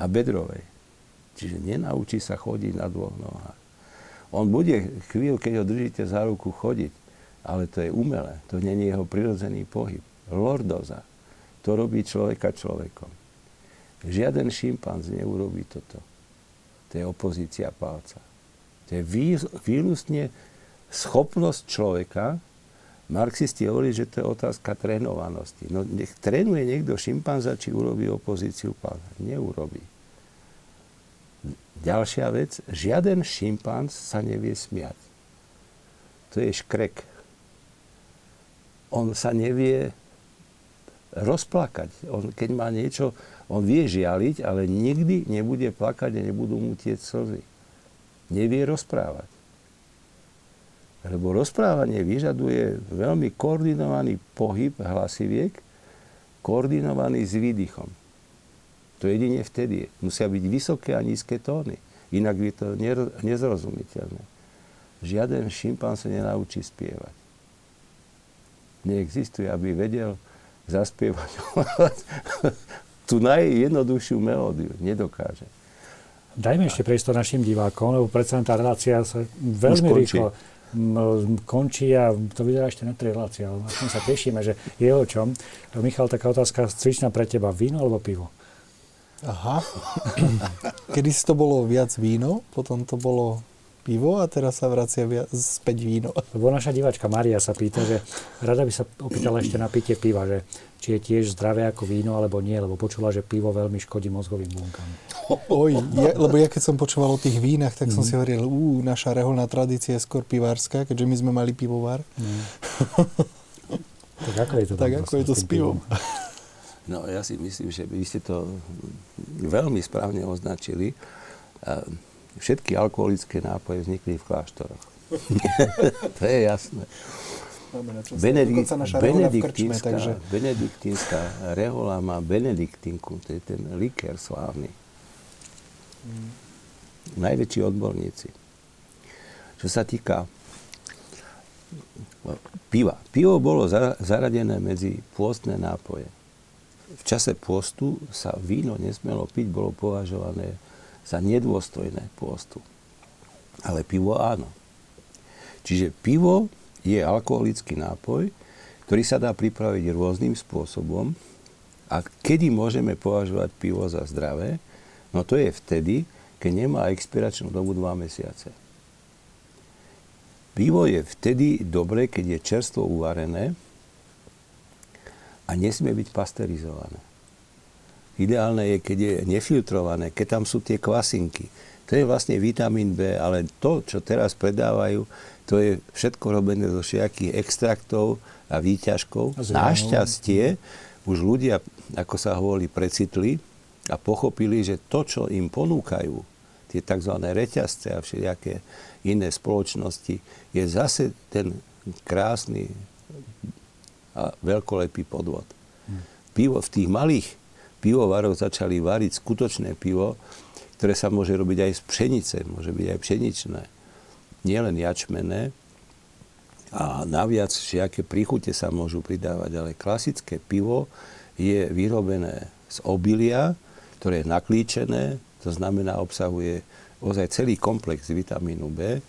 a bedrovej. Čiže nenaučí sa chodiť na dvoch nohách. On bude chvíľu, keď ho držíte za ruku, chodiť, ale to je umelé. To nie je jeho prirodzený pohyb. Lordoza. To robí človeka človekom. Žiaden šimpanz neurobí toto. To je opozícia palca. To je výlustne schopnosť človeka, Marxisti hovorí, že to je otázka trénovanosti. No nech trénuje niekto šimpanza, či urobí opozíciu palca. Neurobí. Ďalšia vec, žiaden šimpanz sa nevie smiať. To je škrek. On sa nevie rozplakať. On, keď má niečo, on vie žialiť, ale nikdy nebude plakať a nebudú mu tieť slzy. Nevie rozprávať. Lebo rozprávanie vyžaduje veľmi koordinovaný pohyb hlasiviek, koordinovaný s výdychom. To jedine vtedy. Musia byť vysoké a nízke tóny. Inak je to nezrozumiteľné. Žiaden šimpan sa nenaučí spievať. Neexistuje, aby vedel zaspievať tú najjednoduchšiu melódiu. Nedokáže. Dajme ešte priestor našim divákom, lebo predsa tá relácia sa veľmi rýchlo končí a to vyzerá ešte na tri relácie, ale aspoň sa tešíme, že je o čom. Michal, taká otázka cvičná pre teba. Víno alebo pivo? Aha. Kedy si to bolo viac víno, potom to bolo pivo a teraz sa vracia späť víno. Lebo naša diváčka Maria sa pýta, že rada by sa opýtala ešte na pitie piva, že či je tiež zdravé ako víno, alebo nie, lebo počula, že pivo veľmi škodí mozgovým bunkám. Oj, ja, lebo ja keď som počúval o tých vínach, tak mm. som mhm. si hovoril, ú, naša reholná tradícia je skôr pivárska, keďže my sme mali pivovar. Mm. tak ako je to, tak ako je to s pivom? No ja si myslím, že vy ste to veľmi správne označili. Všetky alkoholické nápoje vznikli v kláštoroch. to je jasné. Benedikt, benediktínska, takže... benediktínska rehola má benediktinku, to je ten likér slávny. Mm. Najväčší odborníci. Čo sa týka piva. Pivo bolo zaradené medzi pôstne nápoje. v čase postu sa víno nesmelo piť, bolo považované za nedôstojné postu. Ale pivo áno. Čiže pivo je alkoholický nápoj, ktorý sa dá pripraviť rôznym spôsobom. A kedy môžeme považovať pivo za zdravé? No to je vtedy, keď nemá expiračnú dobu 2 mesiace. Pivo je vtedy dobré, keď je čerstvo uvarené a nesmie byť pasterizované. Ideálne je, keď je nefiltrované, keď tam sú tie kvasinky. To je vlastne vitamín B, ale to, čo teraz predávajú, to je všetko robené zo všetkých extraktov a výťažkov. Našťastie už ľudia, ako sa hovorí, precitli a pochopili, že to, čo im ponúkajú, tie tzv. reťazce a všelijaké iné spoločnosti, je zase ten krásny a veľkolepý podvod. Hm. Pivo v tých malých pivovaroch začali variť skutočné pivo, ktoré sa môže robiť aj z pšenice, môže byť aj pšeničné, nielen jačmené. A naviac všaké príchute sa môžu pridávať, ale klasické pivo je vyrobené z obilia, ktoré je naklíčené, to znamená obsahuje ozaj celý komplex vitamínu B.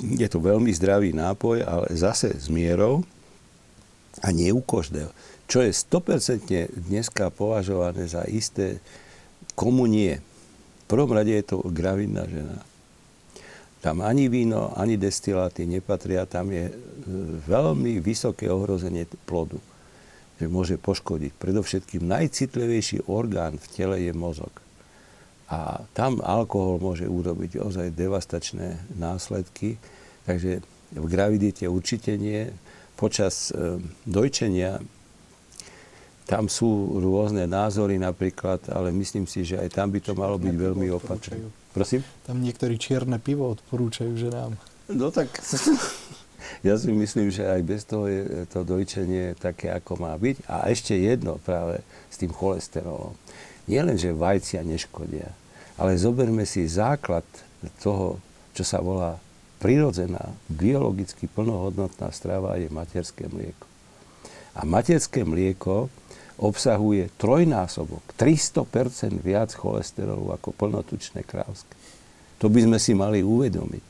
Je to veľmi zdravý nápoj, ale zase s mierou a nie u každého. Čo je 100% dneska považované za isté, komu nie. V prvom rade je to gravidná žena. Tam ani víno, ani destiláty nepatria, tam je e, veľmi vysoké ohrozenie plodu, že môže poškodiť. Predovšetkým najcitlivejší orgán v tele je mozog. A tam alkohol môže urobiť ozaj devastačné následky. Takže v gravidite určite nie. Počas e, dojčenia tam sú rôzne názory napríklad, ale myslím si, že aj tam by to malo byť veľmi opatrné. Prosím? Tam niektorí čierne pivo odporúčajú ženám. No tak ja si myslím, že aj bez toho je to dojčenie také, ako má byť. A ešte jedno práve s tým cholesterolom nie len, že vajcia neškodia, ale zoberme si základ toho, čo sa volá prirodzená, biologicky plnohodnotná strava je materské mlieko. A materské mlieko obsahuje trojnásobok, 300% viac cholesterolu ako plnotučné krávské. To by sme si mali uvedomiť,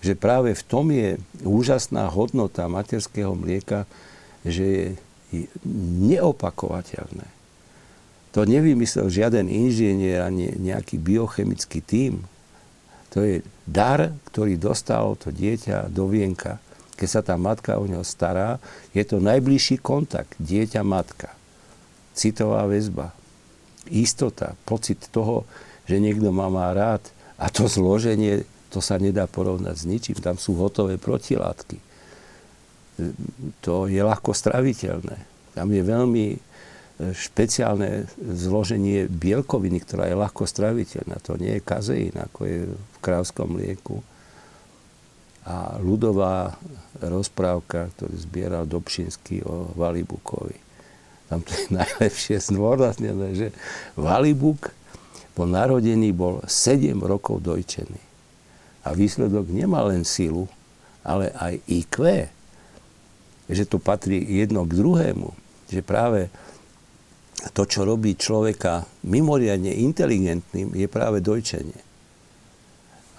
že práve v tom je úžasná hodnota materského mlieka, že je neopakovateľné to nevymyslel žiaden inžinier ani nejaký biochemický tím. To je dar, ktorý dostalo to dieťa do vienka. Keď sa tá matka o neho stará, je to najbližší kontakt dieťa-matka. Citová väzba, istota, pocit toho, že niekto ma má rád a to zloženie, to sa nedá porovnať s ničím. Tam sú hotové protilátky. To je ľahko straviteľné. Tam je veľmi špeciálne zloženie bielkoviny, ktorá je ľahko straviteľná. To nie je kazeín, ako je v krávskom mlieku. A ľudová rozprávka, ktorú zbieral Dobšinský o Valibukovi. Tam to je najlepšie zdôraznené, že Valibuk po narodení bol 7 rokov dojčený. A výsledok nemá len silu, ale aj IQ. Že to patrí jedno k druhému. Že práve to, čo robí človeka mimoriadne inteligentným, je práve dojčenie.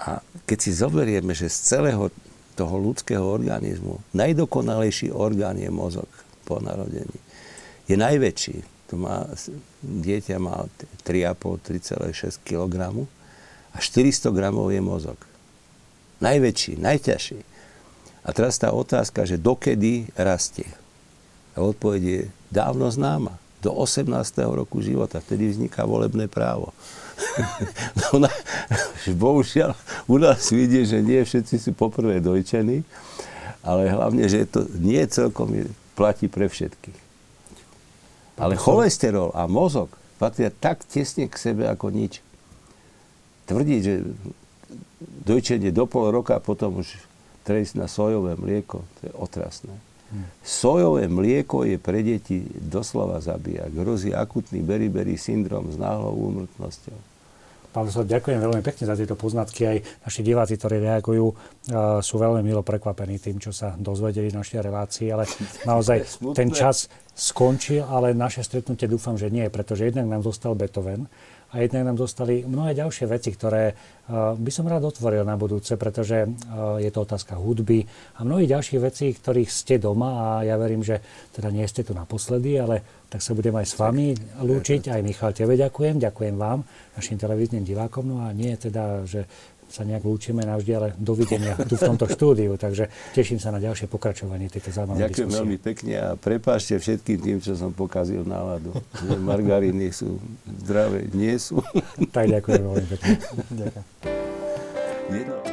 A keď si zoberieme, že z celého toho ľudského organizmu najdokonalejší orgán je mozog po narodení. Je najväčší. To má, dieťa má 3,5-3,6 kg a 400 gramov je mozog. Najväčší, najťažší. A teraz tá otázka, že dokedy rastie. A odpoveď je dávno známa do 18. roku života. Vtedy vzniká volebné právo. no, na, bohužiaľ, u nás vidie, že nie všetci sú poprvé dojčení, ale hlavne, že to nie celkom platí pre všetkých. Ale cholesterol a mozog patria tak tesne k sebe ako nič. Tvrdí, že dojčenie do pol roka a potom už trejsť na sojové mlieko, to je otrasné. Sojové mlieko je pre deti doslova zabíja. Hrozí akutný beriberi syndrom s náhlou úmrtnosťou. Pán profesor, ďakujem veľmi pekne za tieto poznatky. Aj naši diváci, ktorí reagujú, sú veľmi milo prekvapení tým, čo sa dozvedeli v našej relácii, ale naozaj ten čas skončil, ale naše stretnutie dúfam, že nie, pretože jednak nám zostal Beethoven a jednak nám zostali mnohé ďalšie veci, ktoré by som rád otvoril na budúce, pretože je to otázka hudby a mnohých ďalších vecí, ktorých ste doma a ja verím, že teda nie ste tu naposledy, ale tak sa budem aj s vami lúčiť. Aj Michal, tebe ďakujem, ďakujem vám, našim televíznym divákom. No a nie teda, že sa nejak lúčime navždy, ale dovidenia tu v tomto štúdiu. Takže teším sa na ďalšie pokračovanie tejto zaujímavej Ďakujem diskusie. veľmi pekne a prepášte všetkým tým, čo som pokazil náladu. Že margariny sú zdravé, nie sú. tak ďakujem veľmi pekne. Ďakujem.